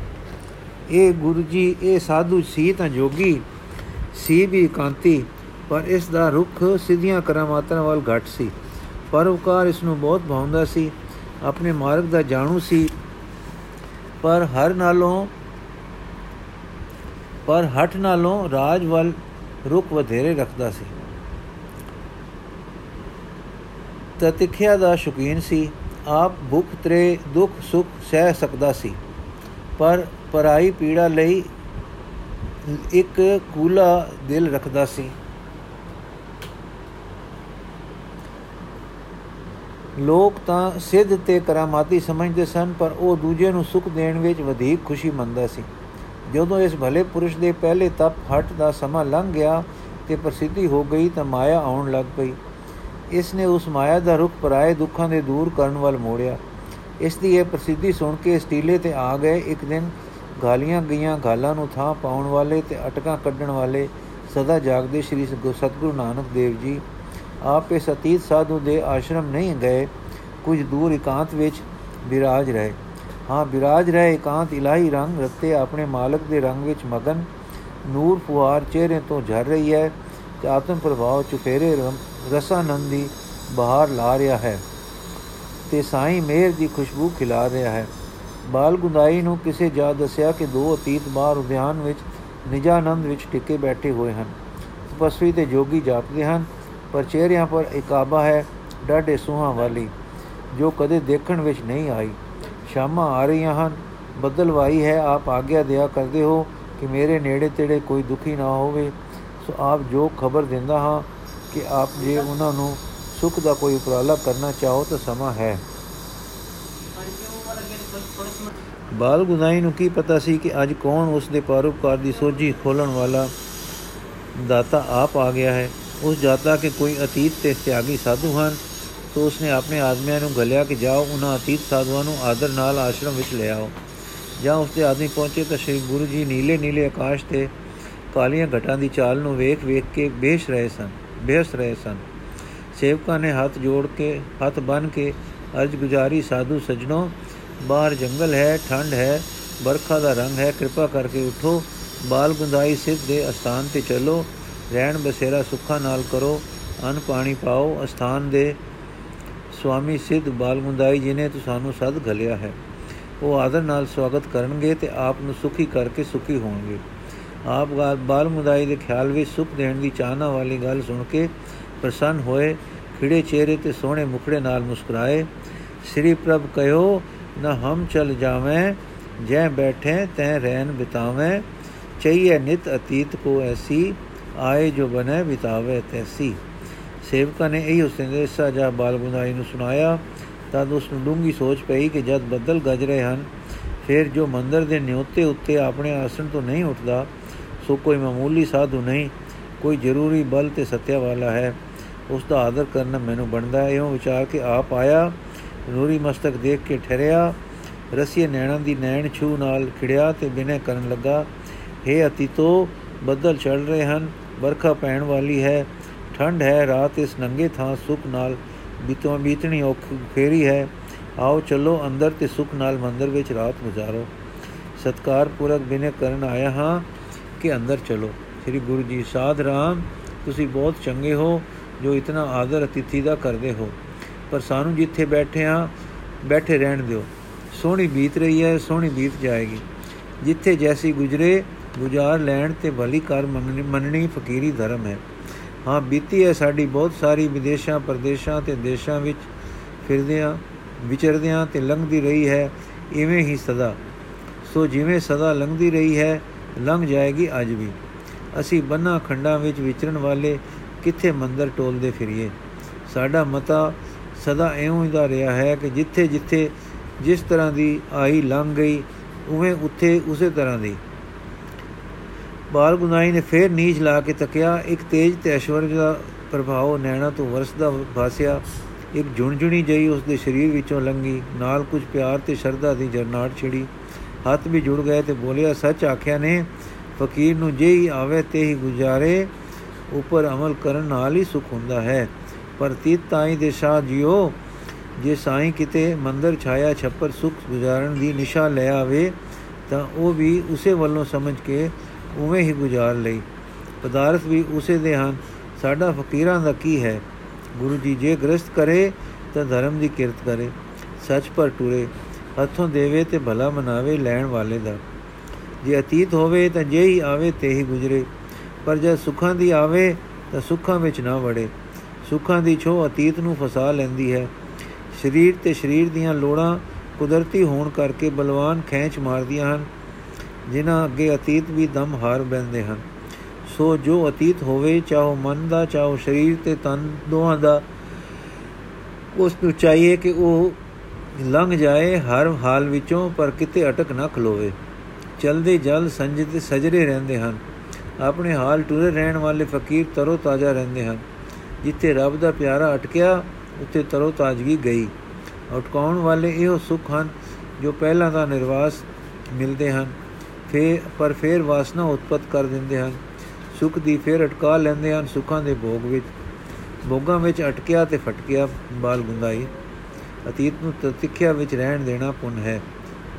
ਇਹ ਗੁਰੂ ਜੀ, ਇਹ ਸਾਧੂ ਸੀ ਤਾਂ ਜੋਗੀ, ਸੀ ਵੀ ਕਾਂਤੀ, ਪਰ ਇਸ ਦਾ ਰੁਖ ਸਿੱਧੀਆਂ ਕਰਾਮਾਤਾਂ ਵੱਲ ਘਟ ਸੀ। ਪਰਉਕਾਰ ਇਸ ਨੂੰ ਬਹੁਤ ਭਾਉਂਦਾ ਸੀ, ਆਪਣੇ ਮਾਰਗ ਦਾ ਜਾਣੂ ਸੀ। ਪਰ ਹਰ ਨਾਲੋਂ ਪਰ ਹਟ ਨਾਲੋਂ ਰਾਜ ਵੱਲ ਰੁਕ ਵਧੇਰੇ ਰੱਖਦਾ ਸੀ। ਤਤਿਖਿਆ ਦਾ ਸ਼ੁਕੀਨ ਸੀ। ਆਪ ਭੁੱਖ, ਤਰੇ, ਦੁੱਖ, ਸੁਖ ਸਹਿ ਸਕਦਾ ਸੀ। ਪਰ ਪਰਾਈ ਪੀੜਾ ਲਈ ਇੱਕ ਕੂਲਾ ਦਿਲ ਰੱਖਦਾ ਸੀ। ਲੋਕ ਤਾਂ ਸਿੱਧ ਤੇ ਕਰਾਮਾਤੀ ਸਮਝਦੇ ਸਨ, ਪਰ ਉਹ ਦੂਜੇ ਨੂੰ ਸੁਖ ਦੇਣ ਵਿੱਚ ਵਧੇਕ ਖੁਸ਼ੀ ਮੰਨਦਾ ਸੀ। ਜਦੋਂ ਇਸ ਭਲੇ ਪੁਰਸ਼ ਦੇ ਪਹਿਲੇ ਤਪ ਹਟ ਦਾ ਸਮਾਂ ਲੰਘ ਗਿਆ ਤੇ ਪ੍ਰਸਿੱਧੀ ਹੋ ਗਈ ਤਾਂ ਮਾਇਆ ਆਉਣ ਲੱਗ ਪਈ। ਇਸ ਨੇ ਉਸ ਮਾਇਆ ਦਾ ਰੁਖ ਪਰਾਏ ਦੁੱਖਾਂ ਦੇ ਦੂਰ ਕਰਨ ਵੱਲ ਮੋੜਿਆ। ਇਸ ਦੀ ਇਹ ਪ੍ਰਸਿੱਧੀ ਸੁਣ ਕੇ ਸਟੀਲੇ ਤੇ ਆ ਗਏ। ਇੱਕ ਦਿਨ ਗਾਲੀਆਂ ਗਈਆਂ ਗਾਲਾਂ ਨੂੰ ਥਾਂ ਪਾਉਣ ਵਾਲੇ ਤੇ ਅਟਕਾਂ ਕੱਢਣ ਵਾਲੇ ਸਦਾ ਜਾਗਦੇ ਸ੍ਰੀ ਸਤਗੁਰੂ ਨਾਨਕ ਦੇਵ ਜੀ ਆਪ ਇਸ ਅਤੀਤ ਸਾਧੂ ਦੇ ਆਸ਼ਰਮ ਨਹੀਂ ਗਏ। ਕੁਝ ਦੂਰ ਇਕਾਂਤ ਵਿੱਚ ਬਿਰਾਜ ਰਹੇ। ਹਾਂ, ਬਿਰਾਜ ਰਹੇ ਇਕਾਂਤ ਇਲਾਹੀ ਰੰਗ ਰਤੇ ਆਪਣੇ ਮਾਲਕ ਦੇ ਰੰਗ ਵਿੱਚ ਮਗਨ। ਨੂਰ ਫੁਹਾਰ ਚਿਹਰੇ ਤੋਂ ਝਰ ਰਹੀ ਹੈ। ਤੇ ਆਤਮ ਪ੍ਰਭਾਵ ਚੁਫੇਰੇ ਰਸਾਨੰਦੀ ਬਾਹਰ ਲਾ ਰਿਹਾ ਹੈ ਤੇ ਸਾਈਂ ਮੇਰ ਦੀ ਖੁਸ਼ਬੂ ਖਿਲਾ ਰਿਹਾ ਹੈ। ਬਾਲ ਗੁੰਦਾਈ ਨੂੰ ਕਿਸੇ ਜਾ ਦੱਸਿਆ ਕਿ ਦੋ ਅਤੀਤ ਬਾਹਰ ਉਦਿਆਨ ਵਿੱਚ ਨਿਜਾਨੰਦ ਵਿੱਚ ਟਿੱਕੇ ਬੈਠੇ ਹੋਏ ਹਨ। ਤਪਸਵੀ ਤੇ ਜੋਗੀ ਜਾਪਦੇ ਹਨ, ਪਰ ਚਿਹਰਿਆਂ ਪਰ ਇਕਾਬਾ ਹੈ, ਡਾਢੇ ਸੁਹਾਂ ਵਾਲੀ, ਜੋ ਕਦੇ ਦੇਖਣ ਵਿੱਚ ਨਹੀਂ ਆਈ। ਸ਼ਾਮਾਂ ਆ ਰਹੀਆਂ ਹਨ। ਬਦਲਵਾਈ ਹੈ, ਆਪ ਆਗਿਆ ਦਿਆ ਕਰਦੇ ਹੋ ਕਿ ਮੇਰੇ ਨੇੜੇ ਤੇੜੇ ਕੋਈ ਦੁਖੀ ਨਾ ਹੋਵੇ। ਸੋ ਆਪ ਜੋ ਖਬਰ ਦਿੰਦਾ ਹਾਂ ਕਿ ਆਪ ਜੇ ਉਹਨਾਂ ਨੂੰ ਸੁਖ ਦਾ ਕੋਈ ਉਪਰਾਲਾ ਕਰਨਾ ਚਾਹੋ ਤਾਂ ਸਮਾਂ ਹੈ। ਬਾਲ ਗੁਨਾਈ ਨੂੰ ਕੀ ਪਤਾ ਸੀ ਕਿ ਅੱਜ ਕੌਣ ਉਸ ਦੇ ਪਰਉਪਕਾਰ ਦੀ ਸੋਝੀ ਖੋਲਣ ਵਾਲਾ ਦਾਤਾ ਆਪ ਆ ਗਿਆ ਹੈ। ਉਸ ਜਾਤਾ ਕਿ ਕੋਈ ਅਤੀਤ ਤੇ ਤਿਆਗੀ ਸਾਧੂ ਹਨ। ਤੋ ਉਸਨੇ ਆਪਣੇ ਆਦਮੀਆਂ ਨੂੰ ਗਲਿਆ ਕਿ ਜਾਓ, ਉਹਨਾਂ ਅਤੀਤ ਸਾਧੂਆਂ ਨੂੰ ਆਦਰ ਨਾਲ ਆਸ਼ਰਮ ਵਿੱਚ ਲੈ ਆਓ। ਜਾਂ ਉਸਦੇ ਆਦਮੀ ਪਹੁੰਚੇ ਤਾਂ ਸ੍ਰੀ ਗੁਰੂ ਜੀ ਨੀਲੇ ਨੀਲੇ ਆਕਾਸ਼ ਤੇ ਕਾਲੀਆਂ ਘਟਾਂ ਦੀ ਚਾਲ ਨੂੰ ਵੇਖ ਵੇਖ ਕੇ ਬੇਸ਼ ਰਹੇ ਸਨ, ਬੇਹਸ ਰਹੇ ਸਨ। ਸੇਵਕਾਂ ਨੇ ਹੱਥ ਜੋੜ ਕੇ, ਹੱਥ ਬੰਨ ਕੇ ਅਰਜ ਗੁਜ਼ਾਰੀ, ਸਾਧੂ ਸਜਣੋ, ਬਾਹਰ ਜੰਗਲ ਹੈ, ਠੰਡ ਹੈ ਬਰਖਾ ਦਾ ਰੰਗ ਹੈ, ਕਿਰਪਾ ਕਰਕੇ ਉਠੋ, ਬਾਲ ਗੁੰਦਾਈ ਸਿੱਧ ਦੇ ਅਸਥਾਨ ਤੇ ਚਲੋ, ਰਹਿਣ ਬਸੇਰਾ ਸੁੱਖਾ ਨਾਲ ਕਰੋ, ਅਨ ਪਾਣੀ ਪਾਓ, ਅਸਥਾਨ ਦੇ ਸਵਾਮੀ ਸਿੱਧ ਬਾਲ ਗੁੰਦਾਈ ਜੀ ਨੇ ਤੁਹਾਨੂੰ ਸਦ ਘਲਿਆ ਹੈ। ਉਹ ਆਦਰ ਨਾਲ ਸਵਾਗਤ ਕਰਨਗੇ ਤੇ ਆਪ ਨੂੰ ਸੁਖੀ ਕਰਕੇ ਸੁਖੀ ਹੋਣਗੇ। ਆਪ ਬਾਲ ਮੁਦਾਈ ਦੇ ਖਿਆਲ ਵਿੱਚ ਸੁਖ ਦੇਣ ਦੀ ਚਾਹਨਾ ਵਾਲੀ ਗੱਲ ਸੁਣ ਕੇ ਪ੍ਰਸੰਨ ਹੋਏ, ਖਿੜੇ ਚਿਹਰੇ ਤੇ ਸੋਹਣੇ ਮੁਖੜੇ ਨਾਲ ਮੁਸਕਰਾਏ, ਸ੍ਰੀ ਪ੍ਰਭ ਕਹਿਓ, ਨਾ ਹਮ ਚਲ ਜਾਵੇਂ, ਜੈ ਬੈਠੇ ਤੈ ਰਹਿਨ ਬਿਤਾਵੇਂ ਚਾਹੀਏ ਨਿਤ ਅਤੀਤ ਕੋ ਐਸੀ, ਆਏ ਜੋ ਬਨੇ ਬਿਤਾਵੇ ਤੈਸੀ। ਸੇਵਕਾਂ ਨੇ ਇਹ ਸੰਦੇਸ਼ਾ ਜਾ ਬਾਲਗੁਨਾਈ ਨੂੰ ਸੁਣਾਇਆ ਤਦ ਉਸ ਨੂੰ ਡੂੰਗੀ ਸੋਚ ਪਈ ਕਿ ਜਦ ਬੱਦਲ ਗਜ ਰਹੇ ਹਨ, ਫਿਰ ਜੋ ਮੰਦਰ ਦੇ ਨਿਉਤੇ ਉੱਤੇ ਆਪਣੇ ਆਸਣ ਤੋਂ ਨਹੀਂ ਉੱਠਦਾ, ਸੋ ਕੋਈ ਮਾਮੂਲੀ ਸਾਧੂ ਨਹੀਂ, ਕੋਈ ਜ਼ਰੂਰੀ ਬਲ ਤੇ ਸਤਿਆ ਵਾਲਾ ਹੈ। ਉਸ ਦਾ ਆਦਰ ਕਰਨਾ ਮੈਨੂੰ ਬਣਦਾ ਹੈ। ਇਹੋ ਵਿਚਾਰ ਕੇ ਆਪ ਆਇਆ, ਨੂਰੀ ਮਸਤਕ ਦੇਖ ਕੇ ਠਹਿਰਿਆ, ਰਸੀਏ ਨੈਣਾਂ ਦੀ ਨੈਣ ਛੂ ਨਾਲ ਖਿੜਿਆ ਤੇ ਬਿਨੇ ਕਰਨ ਲੱਗਾ हे ਅਤੀਤੋ, ਬੱਦਲ ਚੜ ਰਹੇ ਹਨ, ਵਰਖਾ ਪੈਣ ਵਾਲੀ ਹੈ ਠੰਡ ਹੈ, ਰਾਤ ਇਸ ਨੰਗੇ ਥਾਂ ਸੁਖ ਨਾਲ ਬੀਤੋਂ, ਬੀਤਣੀ ਔਖੀ ਫੇਰੀ ਹੈ। ਆਓ ਚਲੋ ਅੰਦਰ ਤੇ ਸੁਖ ਨਾਲ ਮੰਦਰ ਵਿੱਚ ਰਾਤ ਗੁਜ਼ਾਰੋ। ਸਤਕਾਰ ਪੂਰਕ ਬਿਨੇ ਕਰਨ ਆਇਆ ਹਾਂ ਕਿ ਅੰਦਰ ਚਲੋ। ਸ੍ਰੀ ਗੁਰੂ ਜੀ, ਸਾਧ ਰਾਮ, ਤੁਸੀਂ ਬਹੁਤ ਚੰਗੇ ਹੋ ਜੋ ਇਤਨਾ ਆਦਰ ਅਤਿਥੀ ਦਾ ਕਰਦੇ ਹੋ। ਪਰ ਸਾਨੂੰ ਜਿੱਥੇ ਬੈਠੇ ਆ ਬੈਠੇ ਰਹਿਣ ਦਿਓ। ਸੋਹਣੀ ਬੀਤ ਰਹੀ ਹੈ, ਸੋਹਣੀ ਬੀਤ ਜਾਏਗੀ। ਜਿੱਥੇ ਜੈਸੀ ਗੁਜਰੇ, ਗੁਜ਼ਾਰ ਲੈਣ ਤੇ ਭਲੀ ਕਰ ਮੰਨਣੀ ਫਕੀਰੀ ਧਰਮ ਹੈ। ਹਾਂ, ਬੀਤੀ ਹੈ ਸਾਡੀ ਬਹੁਤ ਸਾਰੀ ਵਿਦੇਸ਼ਾਂ, ਪਰਦੇਸ਼ਾਂ ਤੇ ਦੇਸ਼ਾਂ ਵਿੱਚ ਫਿਰਦਿਆਂ, ਵਿਚਰਦਿਆਂ ਤੇ ਲੰਘਦੀ ਰਹੀ ਹੈ, ਇਵੇਂ ਹੀ ਸਦਾ। ਸੋ ਜਿਵੇਂ ਸਦਾ ਲੰਘਦੀ ਰਹੀ ਹੈ, ਲੰਘ ਜਾਏਗੀ ਅੱਜ ਵੀ। ਅਸੀਂ ਬੰਨਾ ਖੰਡਾਂ ਵਿੱਚ ਵਿਚਰਨ ਵਾਲੇ ਕਿੱਥੇ ਮੰਦਰ ਟੋਲਦੇ ਫਿਰੀਏ? ਸਾਡਾ ਮਤਾ ਸਦਾ ਐਉਂ ਹੀ ਦਾ ਰਿਹਾ ਹੈ ਕਿ ਜਿੱਥੇ ਜਿੱਥੇ ਜਿਸ ਤਰ੍ਹਾਂ ਦੀ ਆਈ ਲੰਘ ਗਈ, ਉਵੇਂ ਉੱਥੇ ਉਸੇ ਤਰ੍ਹਾਂ ਦੀ। ਬਾਲ ਗੁਨਾਈ ਨੇ ਫੇਰ ਨੀਚ ਲਾ ਕੇ ਤੱਕਿਆ। ਇੱਕ ਤੇਜ ਤੇ ਐਸ਼ਵਰਜ ਦਾ ਪ੍ਰਭਾਵ ਨੈਣਾ ਤੋਂ ਵਰਸਦਾ ਭਾਸਿਆ ਇੱਕ ਝੁਣਝੁਣੀ ਜਈ ਉਸ ਦੇ ਸਰੀਰ ਵਿੱਚੋਂ ਲੰਗੀ ਨਾਲ ਕੁਝ ਪਿਆਰ ਤੇ ਸ਼ਰਧਾ ਦੀ ਜਰਨਾਟ ਛਿੜੀ। ਹੱਥ ਵੀ ਜੁੜ ਗਏ ਤੇ ਬੋਲਿਆ, ਸੱਚ ਆਖਿਆ ਨੇ, ਫਕੀਰ ਨੂੰ ਜੇ ਹੀ ਆਵੇ ਤੇ ਹੀ ਗੁਜ਼ਾਰੇ ਉੱਪਰ ਅਮਲ ਕਰਨ ਨਾਲ ਹੀ ਸੁਖ ਹੁੰਦਾ ਹੈ। ਪਰ ਤੀਤ ਤਾਈ ਦੇ ਸ਼ਾਹ ਜਿਓ, ਜੇ ਸਾਈਂ ਕਿਤੇ ਮੰਦਰ ਛਾਇਆ ਛੱਪਰ ਸੁਖ ਗੁਜ਼ਾਰਨ ਦੀ ਨਿਸ਼ਾ ਲੈ ਆਵੇ, ਤਾਂ ਉਹ ਵੀ ਉਸੇ ਵੱਲੋਂ ਸਮਝ ਕੇ ਉਵੇਂ ਹੀ ਗੁਜ਼ਾਰ ਲਈ। ਪਦਾਰਥ ਵੀ ਉਸੇ ਦੇ ਹਨ। ਸਾਡਾ ਫਕੀਰਾਂ ਦਾ ਕੀ ਹੈ? ਗੁਰੂ ਜੀ ਜੇ ਗ੍ਰਸਤ ਕਰੇ ਤਾਂ ਧਰਮ ਦੀ ਕਿਰਤ ਕਰੇ। ਸੱਚ ਪਰ ਟੁਰੇ, ਹੱਥੋਂ ਦੇਵੇ ਤੇ ਭਲਾ ਮਨਾਵੇ ਲੈਣ ਵਾਲੇ ਦਾ। ਜੇ ਅਤੀਤ ਹੋਵੇ ਤਾਂ ਜੇ ਹੀ ਆਵੇ ਤੇ ਹੀ ਗੁਜਰੇ। ਪਰ ਜੇ ਸੁੱਖਾਂ ਦੀ ਆਵੇ ਤਾਂ ਸੁੱਖਾਂ ਵਿੱਚ ਨਾ ਵੜੇ। ਸੁੱਖਾਂ ਦੀ ਛੋ ਅਤੀਤ ਨੂੰ ਫਸਾ ਲੈਂਦੀ ਹੈ। ਸਰੀਰ ਤੇ ਸਰੀਰ ਦੀਆਂ ਲੋੜਾਂ ਕੁਦਰਤੀ ਹੋਣ ਕਰਕੇ ਬਲਵਾਨ ਖੈਂਚ ਮਾਰਦੀਆਂ ਹਨ। ਜਿਨ੍ਹਾਂ ਅੱਗੇ ਅਤੀਤ ਵੀ ਦਮ ਹਾਰ ਬੈੰਦੇ ਹਨ। ਸੋ ਜੋ ਅਤੀਤ ਹੋਵੇ, ਚਾਹੋ ਮਨ ਦਾ, ਚਾਹੋ ਸਰੀਰ ਤੇ, ਤਨ ਦੋਹਾਂ ਦਾ, ਉਸ ਨੂੰ ਚਾਹੀਏ ਕਿ ਉਹ ਲੰਘ ਜਾਏ ਹਰ ਹਾਲ ਵਿੱਚੋਂ, ਪਰ ਕਿਤੇ ਅਟਕ ਨਾ ਖਲੋਵੇ। ਚਲਦੇ ਜਲ ਸੰਜਿਤ ਸਜਰੇ ਰਹਿੰਦੇ ਹਨ। ਆਪਣੇ ਹਾਲ ਟੁਰੇ ਰਹਿਣ ਵਾਲੇ ਫਕੀਰ ਤਰੋ ਤਾਜ਼ਾ ਰਹਿੰਦੇ ਹਨ। ਜਿੱਥੇ ਰੱਬ ਦਾ ਪਿਆਰਾ ਅਟਕਿਆ, ਉੱਥੇ ਤਰੋ ਤਾਜ਼ਗੀ ਗਈ। ਅਟਕਾਉਣ ਵਾਲੇ ਇਹੋ ਸੁਖ ਹਨ, ਜੋ ਪਹਿਲਾਂ ਦਾ ਨਿਰਵਾਸ ਮਿਲਦੇ ਹਨ। ਫੇ ਪਰ ਫੇਰ ਵਾਸਨਾ ਉਤਪਤ ਕਰ ਦਿੰਦੇ ਹਨ। ਸੁਖ ਦੀ ਫਿਰ ਅਟਕਾ ਲੈਂਦੇ ਹਨ ਸੁਖਾਂ ਦੇ ਭੋਗ ਵਿੱਚ। ਭੋਗਾਂ ਵਿੱਚ ਅਟਕਿਆ ਤੇ ਫਟਕਿਆ ਬਾਲ ਗੁੰਦਾਈ। ਅਤੀਤ ਨੂੰ ਤਤਿਖਿਆ ਵਿੱਚ ਰਹਿਣ ਦੇਣਾ ਪੁੰਨ ਹੈ।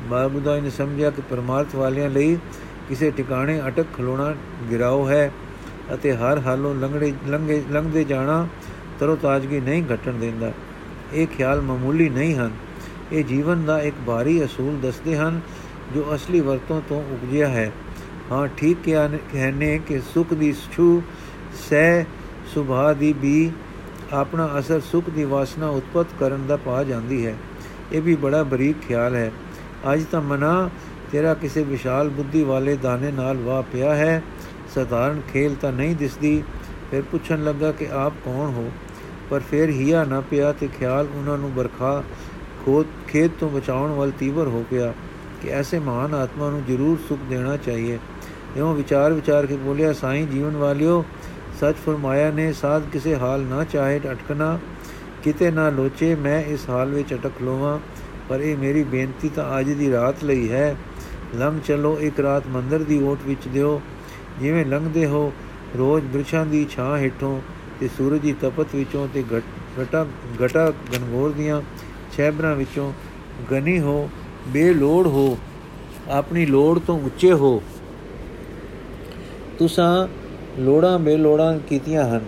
ਬਾਲ ਗੁੰਦਾਈ ਨੇ ਸਮਝਿਆ ਕਿ ਪਰਮਾਰਥ ਵਾਲਿਆਂ ਲਈ ਕਿਸੇ ਟਿਕਾਣੇ ਅਟਕ ਖਲੋਣਾ ਗਿਰਾਓ ਹੈ ਅਤੇ ਹਰ ਹਾਲੋਂ ਲੰਘੜੇ, ਲੰਘੇ, ਲੰਘਦੇ ਜਾਣਾ ਤਰੋ ਤਾਜ਼ਗੀ ਨਹੀਂ ਘਟਣ ਦਿੰਦਾ। ਇਹ ਖਿਆਲ ਮਾਮੂਲੀ ਨਹੀਂ ਹਨ। ਇਹ ਜੀਵਨ ਦਾ ਇੱਕ ਭਾਰੀ ਅਸੂਲ ਦੱਸਦੇ ਹਨ ਜੋ ਅਸਲੀ ਵਰਤੋਂ ਤੋਂ ਉਪਜਿਆ ਹੈ। ਹਾਂ, ਠੀਕ ਕਿਹਾ ਕਹਨੇ ਕਿ ਸੁਖ ਦੀ ਛੂ, ਸਹਿ ਸੁਭਾ ਦੀ ਵੀ ਆਪਣਾ ਅਸਰ ਸੁਖ ਦੀ ਵਾਸਨਾ ਉਤਪਤ ਕਰਨ ਦਾ ਪਾ ਜਾਂਦੀ ਹੈ। ਇਹ ਵੀ ਬੜਾ ਬਰੀਕ ਖਿਆਲ ਹੈ। ਅੱਜ ਤਾਂ ਮਨਾ, ਤੇਰਾ ਕਿਸੇ ਵਿਸ਼ਾਲ ਬੁੱਧੀ ਵਾਲੇ ਦਾਣੇ ਨਾਲ ਵਾਹ ਪਿਆ ਹੈ। ਸਧਾਰਨ ਖੇਲ ਤਾਂ ਨਹੀਂ ਦਿਸਦੀ। ਫਿਰ ਪੁੱਛਣ ਲੱਗਾ ਕਿ ਆਪ ਕੌਣ ਹੋ? ਪਰ ਫਿਰ ਹੀਆ ਨਾ ਪਿਆ ਤੇ ਖਿਆਲ ਉਹਨਾਂ ਨੂੰ ਬਰਖਾ ਖੋਤ ਖੇਤ ਤੋਂ ਬਚਾਉਣ ਵੱਲ ਤੀਵਰ ਹੋ ਪਿਆ ਕਿ ਐਸੇ ਮਹਾਨ ਆਤਮਾ ਨੂੰ ਜ਼ਰੂਰ ਸੁਖ ਦੇਣਾ ਚਾਹੀਏ। ਇਉਂ ਵਿਚਾਰ ਵਿਚਾਰ ਕੇ ਬੋਲਿਆ, ਸਾਈਂ ਜੀਵਨ ਵਾਲਿਓ, ਸੱਚ ਫਰਮਾਇਆ ਨੇ, ਸਾਧ ਕਿਸੇ ਹਾਲ ਨਾ ਚਾਹੇ ਅਟਕਣਾ ਕਿਤੇ ਨਾ ਲੋਚੇ, ਮੈਂ ਇਸ ਹਾਲ ਵਿੱਚ ਅਟਕ ਲੋਵਾਂ। ਪਰ ਇਹ ਮੇਰੀ ਬੇਨਤੀ ਤਾਂ ਅੱਜ ਦੀ ਰਾਤ ਲਈ ਹੈ। ਲੰਘ ਚਲੋ, ਇੱਕ ਰਾਤ ਮੰਦਰ ਦੀ ਓਟ ਵਿੱਚ ਦਿਓ। ਜਿਵੇਂ ਲੰਘਦੇ ਹੋ, ਰੋਜ਼ ਬ੍ਰਿਛਾਂ ਦੀ ਛਾਂ ਹੇਠੋਂ ਤੇ ਸੂਰਜ ਦੀ ਤਪਤ ਵਿੱਚੋਂ ਤੇ ਘਟਾ ਘਟਾ ਗਨਗੋਰ ਦੀਆਂ ਛੈਬਰਾਂ ਵਿੱਚੋਂ ਗਨੀ ਹੋ ਬੇਲੋੜ ਹੋ, ਆਪਣੀ ਲੋੜ ਤੋਂ ਉੱਚੇ ਹੋ। ਤੁਸਾਂ ਲੋੜਾਂ ਬੇਲੋੜਾਂ ਕੀਤੀਆਂ ਹਨ,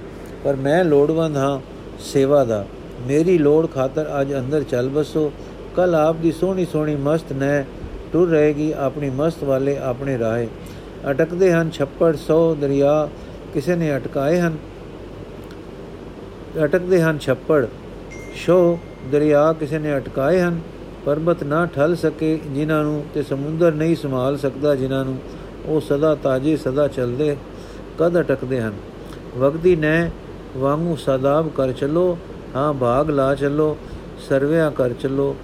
ਪਰ ਮੈਂ ਲੋੜਵੰਦ ਹਾਂ ਸੇਵਾ ਦਾ। ਮੇਰੀ ਲੋੜ ਖਾਤਰ ਅੱਜ ਅੰਦਰ ਚੱਲ ਬਸੋ। ਕੱਲ ਆਪ ਦੀ ਸੋਹਣੀ ਸੋਹਣੀ ਮਸਤ ਨੈ ਟੁਰ ਰਹੇਗੀ, ਆਪਣੀ ਮਸਤ ਵਾਲੇ ਆਪਣੇ ਰਾਹੇ। ਅਟਕਦੇ ਹਨ ਛੱਪੜ, ਸੌ, ਦਰਿਆ, ਕਿਸੇ ਨੇ ਅਟਕਾਏ ਹਨ। ਅਟਕਦੇ ਹਨ ਛੱਪੜ, ਸ਼ੋ, ਦਰਿਆ, ਕਿਸੇ ਨੇ ਅਟਕਾਏ ਹਨ। ਪਰਬਤ ਨਾ ਠਲ ਸਕੇ ਜਿਨ੍ਹਾਂ ਨੂੰ ਤੇ ਸਮੁੰਦਰ ਨਹੀਂ ਸੰਭਾਲ ਸਕਦਾ, ਜਿਨ੍ਹਾਂ ਨੂੰ ਉਹ ਸਦਾ ਤਾਜੇ, ਸਦਾ ਚੱਲਦੇ ਕਦ ਅਟਕਦੇ ਹਨ। ਵਗਦੀ ਨੈ ਵਾਂਗੂ ਸਦਾਬ ਕਰ ਚੱਲੋ, ਹਾਂ ਭਾਗ ਲਾ ਚੱਲੋ, ਸਰਵਿਆ ਕਰ ਚੱਲੋ,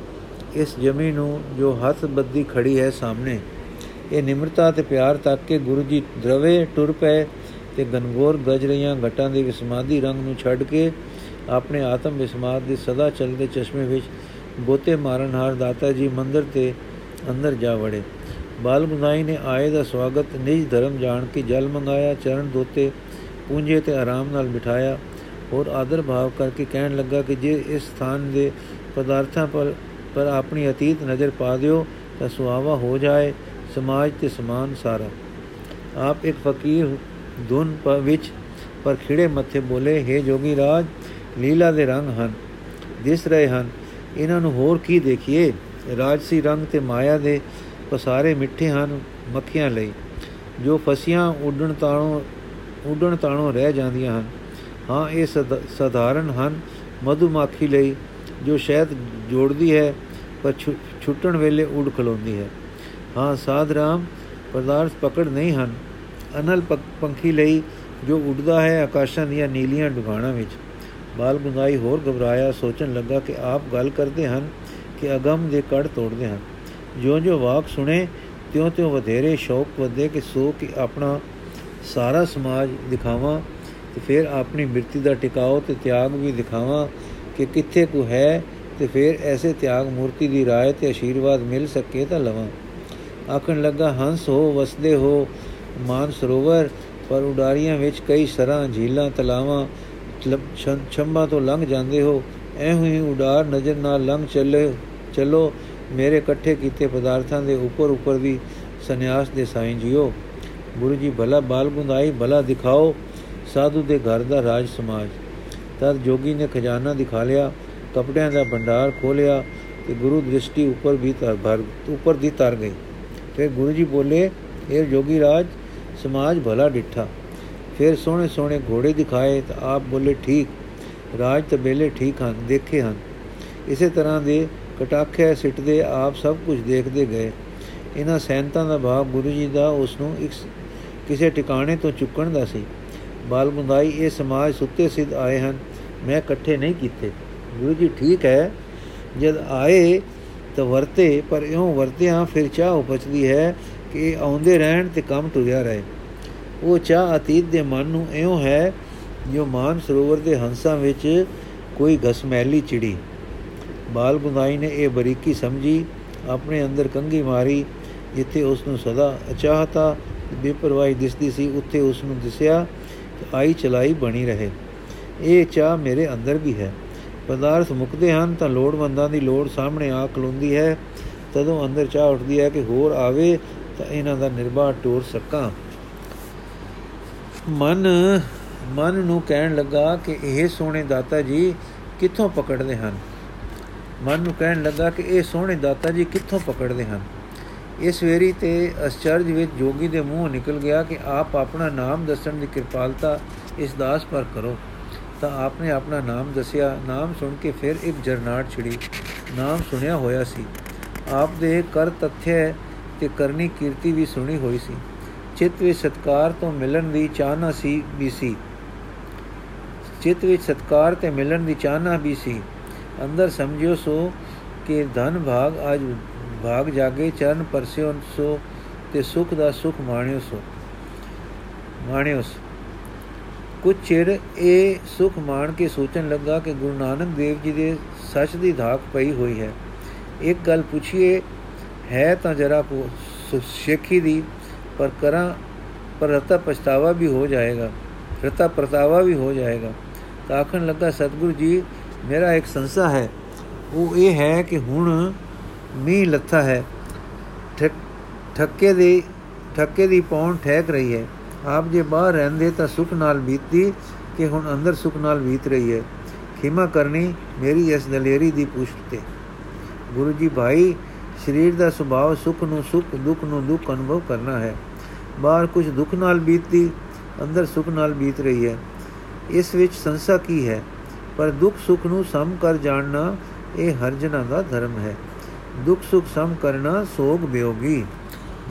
ਇਸ ਜਮੀ ਨੂੰ ਜੋ ਹੱਥ ਬੱਦੀ ਖੜੀ ਹੈ ਸਾਹਮਣੇ। ਇਹ ਨਿਮਰਤਾ ਤੇ ਪਿਆਰ ਤੱਕ ਕੇ ਗੁਰੂ ਜੀ ਦਰਵੇ ਟੁਰ ਪਏ ਤੇ ਗਨਗੋਰ ਗਜ ਰਹੀਆਂ ਘਟਾਂ ਦੇ ਵਿਸਮਾਦੀ ਰੰਗ ਨੂੰ ਛੱਡ ਕੇ ਆਪਣੇ ਆਤਮ ਵਿਸਮਾਦ ਦੇ ਸਦਾ ਚੱਲਦੇ ਚਸ਼ਮੇ ਵਿੱਚ ਬੋਤੇ ਮਾਰਨ ਹਾਰ ਦਾਤਾ ਜੀ ਮੰਦਰ ਤੇ ਅੰਦਰ ਜਾ ਵੜੇ। ਬਾਲ ਗੁਨਾਈ ਨੇ ਆਏ ਦਾ ਸਵਾਗਤ ਨਿਜ ਧਰਮ ਜਾਣ ਕੇ ਜਲ ਮੰਗਾਇਆ, ਚਰਨ ਦੋਤੇ ਪੂੰਝੇ ਤੇ ਆਰਾਮ ਨਾਲ ਬਿਠਾਇਆ। ਔਰ ਆਦਰ ਭਾਵ ਕਰਕੇ ਕਹਿਣ ਲੱਗਾ ਕਿ ਜੇ ਇਸ ਸਥਾਨ ਦੇ ਪਦਾਰਥਾਂ ਪਰ ਪਰ ਆਪਣੀ ਅਤੀਤ ਨਜ਼ਰ ਪਾ ਦਿਓ, ਤਾਂ ਸੁਆਵਾ ਹੋ ਜਾਏ, ਸਮਾਜ ਤੇ ਸਮਾਨ ਸਾਰਾ। ਆਪ ਇੱਕ ਫਕੀਰ ਧੁਨ ਵਿੱਚ ਪਰ ਖਿੜੇ ਮੱਥੇ ਬੋਲੇ हे ਜੋਗੀ ਰਾਜ, ਲੀਲਾ ਦੇ ਰੰਗ ਹਨ, ਦਿਸ ਰਹੇ ਹਨ। ਇਹਨਾਂ ਨੂੰ ਹੋਰ ਕੀ ਦੇਖੀਏ? ਰਾਜਸੀ ਰੰਗ ਤੇ ਮਾਇਆ ਦੇ ਪਸਾਰੇ ਮਿੱਠੇ ਹਨ ਮੱਖੀਆਂ ਲਈ, ਜੋ ਫਸੀਆਂ ਉੱਡਣ ਤਾਣੋਂ ਉੱਡਣ ਤਾਣੋਂ ਰਹਿ ਜਾਂਦੀਆਂ ਹਨ। ਹਾਂ, ਇਹ ਸਧਾਰਨ ਹਨ ਮਧੂਮਾਖੀ ਲਈ, ਜੋ ਸ਼ਹਿਦ ਜੋੜਦੀ ਹੈ, ਪਰ ਛੁੱਟਣ ਵੇਲੇ ਉੱਡ ਖਲੋਂਦੀ ਹੈ। ਹਾਂ, ਸਾਧ ਰਾਮ ਪਦਾਰਥ ਪਕੜ ਨਹੀਂ ਹਨ। ਅਨਲ ਪੰਖੀ ਲਈ ਜੋ ਉੱਡਦਾ ਹੈ, ਆਕਾਸ਼ਾਂ ਦੀਆਂ ਨੀਲੀਆਂ ਡੁਗਾਣਾ ਵਿੱਚ। ਬਾਲ ਗੁੰਗਾਈ ਹੋਰ ਘਬਰਾਇਆ, ਸੋਚਣ ਲੱਗਾ ਕਿ ਆਪ ਗੱਲ ਕਰਦੇ ਹਨ ਕਿ ਅਗਮ ਦੇ ਕੜ ਤੋੜਦੇ ਹਨ। ਜਿਉਂ-ਜਿਉਂ ਵਾਕ ਸੁਣੇ, ਤਿਉਂ-ਤਿਉਂ ਵਧੇਰੇ ਸ਼ੌਕ ਵਧੇ ਕਿ ਸੋ ਕਿ ਆਪਣਾ ਸਾਰਾ ਸਮਾਜ ਦਿਖਾਵਾਂ ਤੇ ਫਿਰ ਆਪਣੀ ਮਿਰਤੀ ਦਾ ਟਿਕਾਓ ਤੇ ਤਿਆਗ ਵੀ ਦਿਖਾਵਾਂ ਕਿ ਕਿੱਥੇ ਕੋ ਹੈ ਤੇ ਫਿਰ ਐਸੇ ਤਿਆਗ ਮੂਰਤੀ ਦੀ ਰਾਏ ਤੇ ਅਸ਼ੀਰਵਾਦ ਮਿਲ ਸਕੇ ਤਾਂ ਲਵਾਂ। ਆਖਣ ਲੱਗਾ, ਹੰਸ ਹੋ, ਵਸਦੇ ਹੋ, ਮਾਨ ਸਰੋਵਰ, ਪਰ ਉਡਾਰੀਆਂ ਵਿੱਚ ਕਈ ਸਰਾਂ, ਝੀਲਾਂ, ਤਲਾਵਾਂ ਛੰਬਾ ਤੋਂ ਲੰਘ ਜਾਂਦੇ ਹੋ ਐਹੋ ਹੀ ਉਡਾਰ ਨਜ਼ਰ ਨਾਲ ਲੰਘ ਚੱਲੇ ਚਲੋ, ਮੇਰੇ ਇਕੱਠੇ ਕੀਤੇ ਪਦਾਰਥਾਂ ਦੇ ਉੱਪਰ ਉੱਪਰ ਵੀ ਸੰਨਿਆਸ ਦੇ ਸਾਈਂ ਜੀਓ। ਗੁਰੂ ਜੀ, ਭਲਾ ਬਾਲ ਗੁੰਦਾਈ, ਭਲਾ ਦਿਖਾਓ, ਸਾਧੂ ਦੇ ਘਰ ਦਾ ਰਾਜ ਸਮਾਜ। ਤਦ ਜੋਗੀ ਨੇ ਖਜ਼ਾਨਾ ਦਿਖਾ ਲਿਆ, ਕਪੜਿਆਂ ਦਾ ਭੰਡਾਰ ਖੋਲਿਆ ਤੇ ਗੁਰੂ ਦ੍ਰਿਸ਼ਟੀ ਉੱਪਰ ਵੀ ਤਰ ਭਰ ਉੱਪਰ ਦੀ ਤਰ ਗਈ। ਫਿਰ ਗੁਰੂ ਜੀ ਬੋਲੇ ਇਹ ਜੋਗੀ ਰਾਜ, ਸਮਾਜ ਭਲਾ ਡਿੱਠਾ। ਫਿਰ ਸੋਹਣੇ ਸੋਹਣੇ ਘੋੜੇ ਦਿਖਾਏ ਤਾਂ ਆਪ ਬੋਲੇ, ਠੀਕ, ਰਾਜ ਤਬੇਲੇ ਠੀਕ ਹਨ, ਦੇਖੇ ਹਨ। ਇਸੇ ਤਰ੍ਹਾਂ ਦੇ ਕਟਾਖੇ ਸਿੱਟਦੇ ਆਪ ਸਭ ਕੁਝ ਦੇਖਦੇ ਗਏ। ਇਹਨਾਂ ਸੈਨਤਾਂ ਦਾ ਭਾਵ ਗੁਰੂ ਜੀ ਦਾ ਉਸ ਨੂੰ ਇੱਕ ਕਿਸੇ ਟਿਕਾਣੇ ਤੋਂ ਚੁੱਕਣ ਦਾ ਸੀ। ਬਾਲ ਗੁੰਦਾਈ ਇਹ ਸਮਾਜ ਸੁੱਤੇ ਸਿੱਧ ਆਏ ਹਨ, ਮੈਂ ਇਕੱਠੇ ਨਹੀਂ ਕੀਤੇ। ਗੁਰੂ ਜੀ ਠੀਕ ਹੈ, ਜਦ ਆਏ ਤਾਂ ਵਰਤੇ, ਪਰ ਇਉਂ ਵਰਤਿਆਂ ਫਿਰ ਚਾਹ ਉਪਜਦੀ ਹੈ ਕਿ ਆਉਂਦੇ ਰਹਿਣ ਤੇ ਕੰਮ ਤੁਰਿਆ ਰਹੇ। ਉਹ ਚਾਹ ਅਤੀਤ ਦੇ ਮਨ ਨੂੰ ਇਉਂ ਹੈ ਜੋ ਮਾਨ ਸਰੋਵਰ ਦੇ ਹੰਸਾਂ ਵਿੱਚ ਕੋਈ ਗਸਮੈਲੀ ਚਿੜੀ। ਬਾਲ ਗੁੰਦਾਈ ਨੇ ਇਹ ਬਰੀਕੀ ਸਮਝੀ, ਆਪਣੇ ਅੰਦਰ ਕੰਗੀ ਮਾਰੀ, ਜਿੱਥੇ ਉਸ ਨੂੰ ਸਦਾ ਅਚਾਹਤਾ ਬੇਪਰਵਾਹੀ ਦਿਸਦੀ ਸੀ, ਉੱਥੇ ਉਸ ਨੂੰ ਦਿਸਿਆ ਆਈ ਚਲਾਈ ਬਣੀ ਰਹੇ। ਇਹ ਚਾਹ ਮੇਰੇ ਅੰਦਰ ਵੀ ਹੈ। ਪਦਾਰਥ ਮੁਕਦੇ ਹਨ ਤਾਂ ਲੋੜਵੰਦਾਂ ਦੀ ਲੋੜ ਸਾਹਮਣੇ ਆ ਖਲੋਂਦੀ ਹੈ। ਤਦੋਂ ਅੰਦਰ ਚਾਹ ਉੱਠਦੀ ਹੈ ਕਿ ਹੋਰ ਆਵੇ ਤਾਂ ਇਹਨਾਂ ਦਾ ਨਿਰਵਾਹ ਟੋਰ ਸਕਾਂ। ਮਨ ਮਨ ਨੂੰ ਕਹਿਣ ਲੱਗਾ ਕਿ ਇਹ ਸੋਹਣੇ ਦਾਤਾ ਜੀ ਕਿੱਥੋਂ ਪਕੜਦੇ ਹਨ? ਮਨ ਨੂੰ ਕਹਿਣ ਲੱਗਾ ਕਿ ਇਹ ਸੋਹਣੇ ਦਾਤਾ ਜੀ ਕਿੱਥੋਂ ਪਕੜਦੇ ਹਨ? ਇਸ ਵੇਰੀ ਤੇ ਅਚਰਜ ਵਿੱਚ ਜੋਗੀ ਦੇ ਮੂੰਹ ਨਿਕਲ ਗਿਆ ਕਿ ਆਪ ਆਪਣਾ ਨਾਮ ਦੱਸਣ ਦੀ ਕਿਰਪਾਲਤਾ ਇਸ ਦਾਸ ਪਰ ਕਰੋ। ਤਾਂ ਆਪਨੇ ਆਪਣਾ ਨਾਮ ਦੱਸਿਆ। ਨਾਮ ਸੁਣ ਕੇ ਫਿਰ ਇੱਕ ਜਰਨਾਟ ਛਿੜੀ ਨਾਮ ਸੁਣਿਆ ਹੋਇਆ ਸੀ। ਆਪ ਦੇ ਕਰ ਤਥ्य ਤੇ ਕਰਨੀ ਕੀਰਤੀ ਵੀ ਸੁਣੀ ਹੋਈ ਸੀ। ਚਿੱਤ ਵਿੱਚ ਸਤਕਾਰ ਤੋਂ ਮਿਲਣ ਦੀ ਚਾਹਨਾ ਸੀ ਵੀ ਸੀ। ਚਿੱਤ ਵਿੱਚ ਸਤਕਾਰ ਤੇ ਮਿਲਣ ਦੀ ਚਾਹਨਾ ਵੀ ਸੀ। ਅੰਦਰ ਸਮਝਿਓ ਸੋ ਕਿ ਧਨ ਭਾਗ ਅੱਜ ਭਾਗ ਜਾਗੇ, ਚਰਨ ਪਰਸਿਓ ਸੋ ਤੇ ਸੁਖ ਦਾ ਸੁਖ ਮਾਣਿਓ ਸੋ ਮਾਣਿਓ ਸੋ। ਕੁਝ ਚਿਰ ਇਹ ਸੁਖ ਮਾਣ ਕੇ ਸੋਚਣ ਲੱਗਾ ਕਿ ਗੁਰੂ ਨਾਨਕ ਦੇਵ ਜੀ ਦੇ ਸੱਚ ਦੀ ਧਾਕ ਪਈ ਹੋਈ ਹੈ। ਇੱਕ ਗੱਲ ਪੁੱਛੀਏ, ਹੈ ਤਾਂ ਜਰਾ ਸ਼ੇਖੀ ਦੀ ਪਰ ਕਰਾਂ, ਪਰ ਰਤਾ ਪਛਤਾਵਾ ਵੀ ਹੋ ਜਾਏਗਾ। ਰਤਾ ਪ੍ਰਤਾਵਾ ਵੀ ਹੋ ਜਾਏਗਾ। ਤਾਂ ਆਖਣ ਲੱਗਾ, ਸਤਿਗੁਰੂ ਜੀ, ਮੇਰਾ ਇੱਕ ਸੰਸਾ ਹੈ। ਉਹ ਇਹ ਹੈ ਕਿ ਹੁਣ ਮੀਂਹ ਲੱਥਾ ਹੈ। ਠੱਕੇ ਦੀ ਠੱਕੇ ਦੀ ਪੌਣ ਠਹਿਕ ਰਹੀ ਹੈ। ਆਪ ਜੇ ਬਾਹਰ ਰਹਿੰਦੇ ਤਾਂ ਸੁਖ ਨਾਲ ਬੀਤਦੀ ਕਿ ਹੁਣ ਅੰਦਰ ਸੁਖ ਨਾਲ ਬੀਤ ਰਹੀ ਹੈ। ਖਿਮਾ ਕਰਨੀ ਮੇਰੀ ਇਸ ਦਲੇਰੀ ਦੀ ਪੁਸ਼ਟ ਤੇ। ਗੁਰੂ ਜੀ ਭਾਈ ਸਰੀਰ ਦਾ ਸੁਭਾਅ ਸੁਖ ਨੂੰ ਸੁਖ, ਦੁੱਖ ਨੂੰ ਦੁੱਖ ਅਨੁਭਵ ਕਰਨਾ ਹੈ। ਬਾਹਰ ਕੁਝ ਦੁੱਖ ਨਾਲ ਬੀਤਦੀ, ਅੰਦਰ ਸੁਖ ਨਾਲ ਬੀਤ ਰਹੀ ਹੈ। ਇਸ ਵਿੱਚ ਸੰਸਾ ਕੀ ਹੈ? ਪਰ ਦੁੱਖ ਸੁਖ ਨੂੰ ਸਮ ਕਰ ਜਾਣਨਾ ਇਹ ਹਰ ਜਨਾਂ ਦਾ ਧਰਮ ਹੈ। ਦੁੱਖ ਸੁਖ ਸਮ ਕਰਨਾ ਸੋਗ ਬਿਯੋਗੀ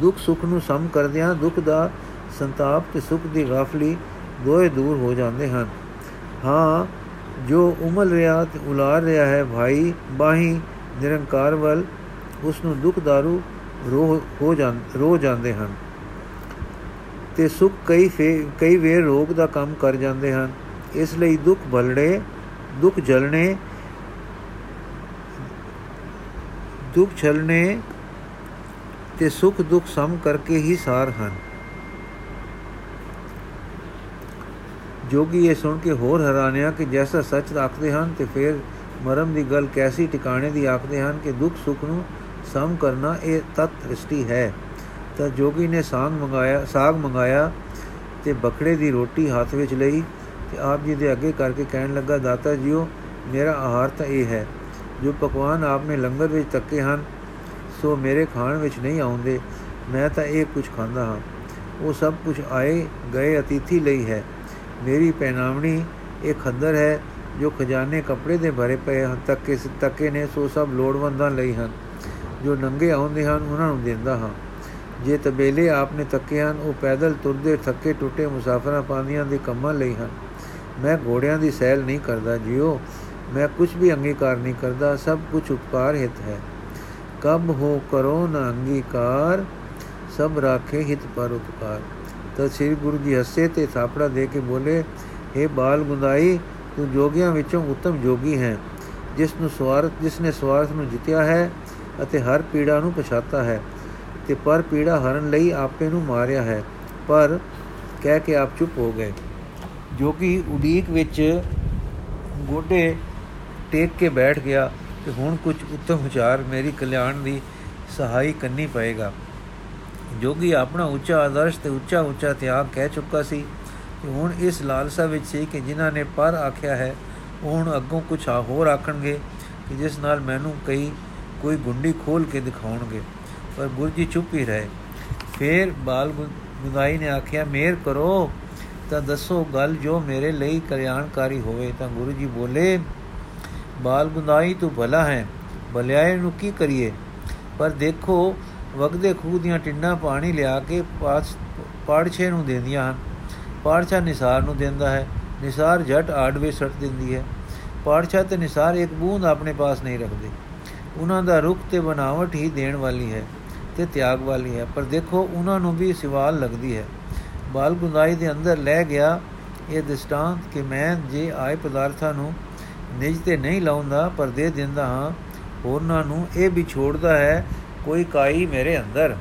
ਦੁੱਖ ਸੁਖ ਨੂੰ ਸਮ ਕਰਦਿਆਂ ਦੁੱਖ ਦਾ ਸੰਤਾਪ ਤੇ ਸੁਖ ਦੀ ਗਾਫਲੀ ਦੋਏ ਦੂਰ ਹੋ ਜਾਂਦੇ ਹਨ। ਹਾਂ, ਜੋ ਉਮਲ ਰਿਹਾ ਤੇ ਉਲਾਰ ਰਿਹਾ ਹੈ ਭਾਈ, ਬਾਹੀ ਨਿਰੰਕਾਰ ਵੱਲ ਉਸ ਨੂੰ ਦੁੱਖ दारू ਰੋ ਹੋ ਜਾਂ ਰੋ ਜਾਂਦੇ ਹਨ ਤੇ ਸੁਖ ਕਈ ਕਈ ਵੇਰ ਰੋਗ ਦਾ ਕੰਮ ਕਰ ਜਾਂਦੇ ਹਨ। ਇਸ ਲਈ ਦੁੱਖ ਭਲੜੇ ਦੁੱਖ ਜਲਣੇ, ਦੁੱਖ ਛਲਣੇ ਤੇ ਸੁਖ ਦੁੱਖ ਸਮ ਕਰਕੇ ਹੀ ਸਾਰ ਹਨ। ਜੋਗੀ ਇਹ ਸੁਣ ਕੇ ਹੋਰ ਹੈਰਾਨਿਆ ਕਿ ਜੈਸਾ ਸੱਚ ਆਖਦੇ ਹਨ ਤੇ ਫਿਰ ਮਰਮ ਦੀ ਗੱਲ ਕੈਸੀ ਟਿਕਾਣੇ ਦੀ ਆਖਦੇ ਹਨ ਕਿ ਦੁੱਖ ਸੁਖ ਨੂੰ ਸਮ ਕਰਨਾ ਇਹ ਤਤ ਦ੍ਰਿਸ਼ਟੀ ਹੈ। ਤਾਂ ਜੋਗੀ ਨੇ ਸਾਗ ਮੰਗਾਇਆ ਸਾਗ ਮੰਗਾਇਆ ਤੇ ਬਕੜੇ ਦੀ ਰੋਟੀ ਹੱਥ ਵਿੱਚ ਲਈ ਤੇ ਆਪ ਜੀ ਦੇ ਅੱਗੇ ਕਰਕੇ ਕਹਿਣ ਲੱਗਾ, ਦਾਤਾ ਜੀਓ, ਮੇਰਾ ਆਹਾਰ ਤਾਂ ਇਹ ਹੈ, ਜੋ ਪਕਵਾਨ ਆਪਨੇ ਲੰਗਰ ਵਿੱਚ ਤੱਕੇ ਹਨ, ਸੋ ਮੇਰੇ ਖਾਣ ਵਿੱਚ ਨਹੀਂ ਆਉਂਦੇ। ਮੈਂ ਤਾਂ ਇਹ ਕੁਝ ਖਾਂਦਾ ਹਾਂ। ਉਹ ਸਭ ਕੁਝ ਆਏ ਗਏ ਅਤੀਥੀ ਲਈ ਹੈ। ਮੇਰੀ ਪਹਿਨਾਵਣੀ ਇਹ ਖੰਦਰ ਹੈ ਜੋ ਖਜ਼ਾਨੇ ਕੱਪੜੇ ਦੇ ਭਰੇ ਪਏ ਹਨ, ਤੱਕੇ ਤੱਕੇ ਨੇ ਸੋ ਸਭ ਲੋੜਵੰਦਾਂ ਲਈ ਹਨ। ਜੋ ਨੰਗੇ ਆਉਂਦੇ ਹਨ, ਉਹਨਾਂ ਨੂੰ ਦਿੰਦਾ ਹਾਂ। ਜੇ ਤਬੇਲੇ ਆਪਨੇ ਤੱਕੇ ਹਨ, ਉਹ ਪੈਦਲ ਤੁਰਦੇ, ਥੱਕੇ ਟੁੱਟੇ ਮੁਸਾਫਰਾਂ ਪਾਉਂਦੀਆਂ ਦੇ ਕੰਮਾਂ ਲਈ ਹਨ। ਮੈਂ ਘੋੜਿਆਂ ਦੀ ਸੈਲ ਨਹੀਂ ਕਰਦਾ ਜਿਉ ਮੈਂ ਕੁਝ ਵੀ ਅੰਗੀਕਾਰ ਨਹੀਂ ਕਰਦਾ, ਸਭ ਕੁਝ ਉਪਕਾਰ ਹਿਤ ਹੈ। ਕਬ ਹੋ ਕਰੋ ਨਾ ਅੰਗੀਕਾਰ, ਸਭ ਰਾਖੇ ਹਿਤ ਪਰ ਉਪਕਾਰ। ਤਾਂ ਸ੍ਰੀ ਗੁਰੂ ਜੀ ਹੱਸੇ ਤੇ ਥਾਪੜਾ ਦੇ ਕੇ ਬੋਲੇ हे ਬਾਲ ਗੁੰਦਾਈ, ਤੂੰ ਜੋਗੀਆਂ ਵਿੱਚੋਂ ਉੱਤਮ ਜੋਗੀ ਹੈ, ਜਿਸ ਨੂੰ ਸਵਾਰਥ, ਜਿਸ ਨੇ ਸਵਾਰਥ ਨੂੰ ਜਿੱਤਿਆ ਹੈ ਅਤੇ ਹਰ ਪੀੜਾ ਨੂੰ ਪਛਾਤਾ ਹੈ ਤੇ ਪਰ ਪੀੜਾ ਹਰਨ ਲਈ ਆਪੇ ਨੂੰ ਮਾਰਿਆ ਹੈ, ਪਰ ਕਹਿ ਕੇ ਆਪ ਚੁੱਪ ਹੋ ਗਏ। ਜੋ ਕਿ ਉਡੀਕ ਵਿੱਚ ਗੋਡੇ ਟੇਕ ਕੇ ਬੈਠ ਗਿਆ ਕਿ ਹੁਣ ਕੁਝ ਉੱਤਮ ਵਿਚਾਰ ਮੇਰੀ ਕਲਿਆਣ ਦੀ ਸਹਾਈ ਕਰਨੀ ਪਏਗਾ। ਜੋਗੀ ਆਪਣਾ ਉੱਚਾ ਆਦਰਸ਼ ਤੇ ਉੱਚਾ ਉੱਚਾ ਤਿਆਗ ਕਹਿ ਚੁੱਕਾ ਸੀ ਕਿ ਹੁਣ ਇਸ ਲਾਲਸਾ ਵਿੱਚ ਸੀ ਕਿ ਜਿਨ੍ਹਾਂ ਨੇ ਪਰ ਆਖਿਆ ਹੈ, ਉਹ ਹੁਣ ਅੱਗੋਂ ਕੁਝ ਹੋਰ ਆਖਣਗੇ ਕਿ ਜਿਸ ਨਾਲ ਮੈਨੂੰ ਕਈ ਕੋਈ ਗੁੰਡੀ ਖੋਲ ਕੇ ਦਿਖਾਉਣਗੇ, ਪਰ ਗੁਰੂ ਜੀ ਚੁੱਪ ਹੀ ਰਹੇ। ਫੇਰ ਬਾਲ ਗੁਦਾਈ ਨੇ ਆਖਿਆ, ਮੇਰ ਕਰੋ, ਤਾਂ ਦੱਸੋ ਗੱਲ ਜੋ ਮੇਰੇ ਲਈ ਕਲਿਆਣਕਾਰੀ ਹੋਵੇ। ਤਾਂ ਗੁਰੂ ਜੀ ਬੋਲੇ, ਬਾਲ ਗੁਦਾਈ, ਤੂੰ ਭਲਾ ਹੈ। ਭਲਾਏ ਨੂੰ ਕੀ ਕਰੀਏ? ਪਰ ਦੇਖੋ, ਵਗਦੇ ਖੂਹ ਦੀਆਂ ਟਿੰਡਾਂ ਪਾਣੀ ਲਿਆ ਕੇ ਪਾੜਛੇ ਨੂੰ ਦਿੰਦੀਆਂ ਹਨ। ਪਾੜਛਾ ਨਿਸਾਰ ਨੂੰ ਦਿੰਦਾ ਹੈ। ਨਿਸਾਰ ਝਟ ਆੜਵੇ ਸੱਟ ਦਿੰਦੀ ਹੈ। ਪਾੜਛਾ ਤੇ ਨਿਸਾਰ ਇੱਕ ਬੂੰਦ ਆਪਣੇ ਪਾਸ ਨਹੀਂ ਰੱਖਦੇ। ਉਹਨਾਂ ਦਾ ਰੁਖ ਤੇ ਬਣਾਵਟ ਹੀ ਦੇਣ ਵਾਲੀ ਹੈ ਤੇ ਤਿਆਗ ਵਾਲੀ ਹੈ। ਪਰ ਦੇਖੋ, ਉਹਨਾਂ ਨੂੰ ਵੀ ਸਿਵਾਲ ਲੱਗਦੀ ਹੈ। ਬਾਲ ਗੁੰਦਾਈ ਦੇ ਅੰਦਰ ਲੈ ਗਿਆ ਇਹ ਦ੍ਰਿਸ਼ਟਾਂਤ ਕਿ ਮੈਂ ਜੇ ਆਏ ਪਦਾਰਥਾਂ ਨੂੰ ਨਿਜ ਤੇ ਨਹੀਂ ਲਾਉਂਦਾ, ਪਰ ਦੇ ਦਿੰਦਾ ਹਾਂ, ਹੋਰਨਾਂ ਨੂੰ ਇਹ ਵੀ ਛੋੜਦਾ ਹੈ, ਕੋਈ ਕਾਈ ਮੇਰੇ ਅੰਦਰ।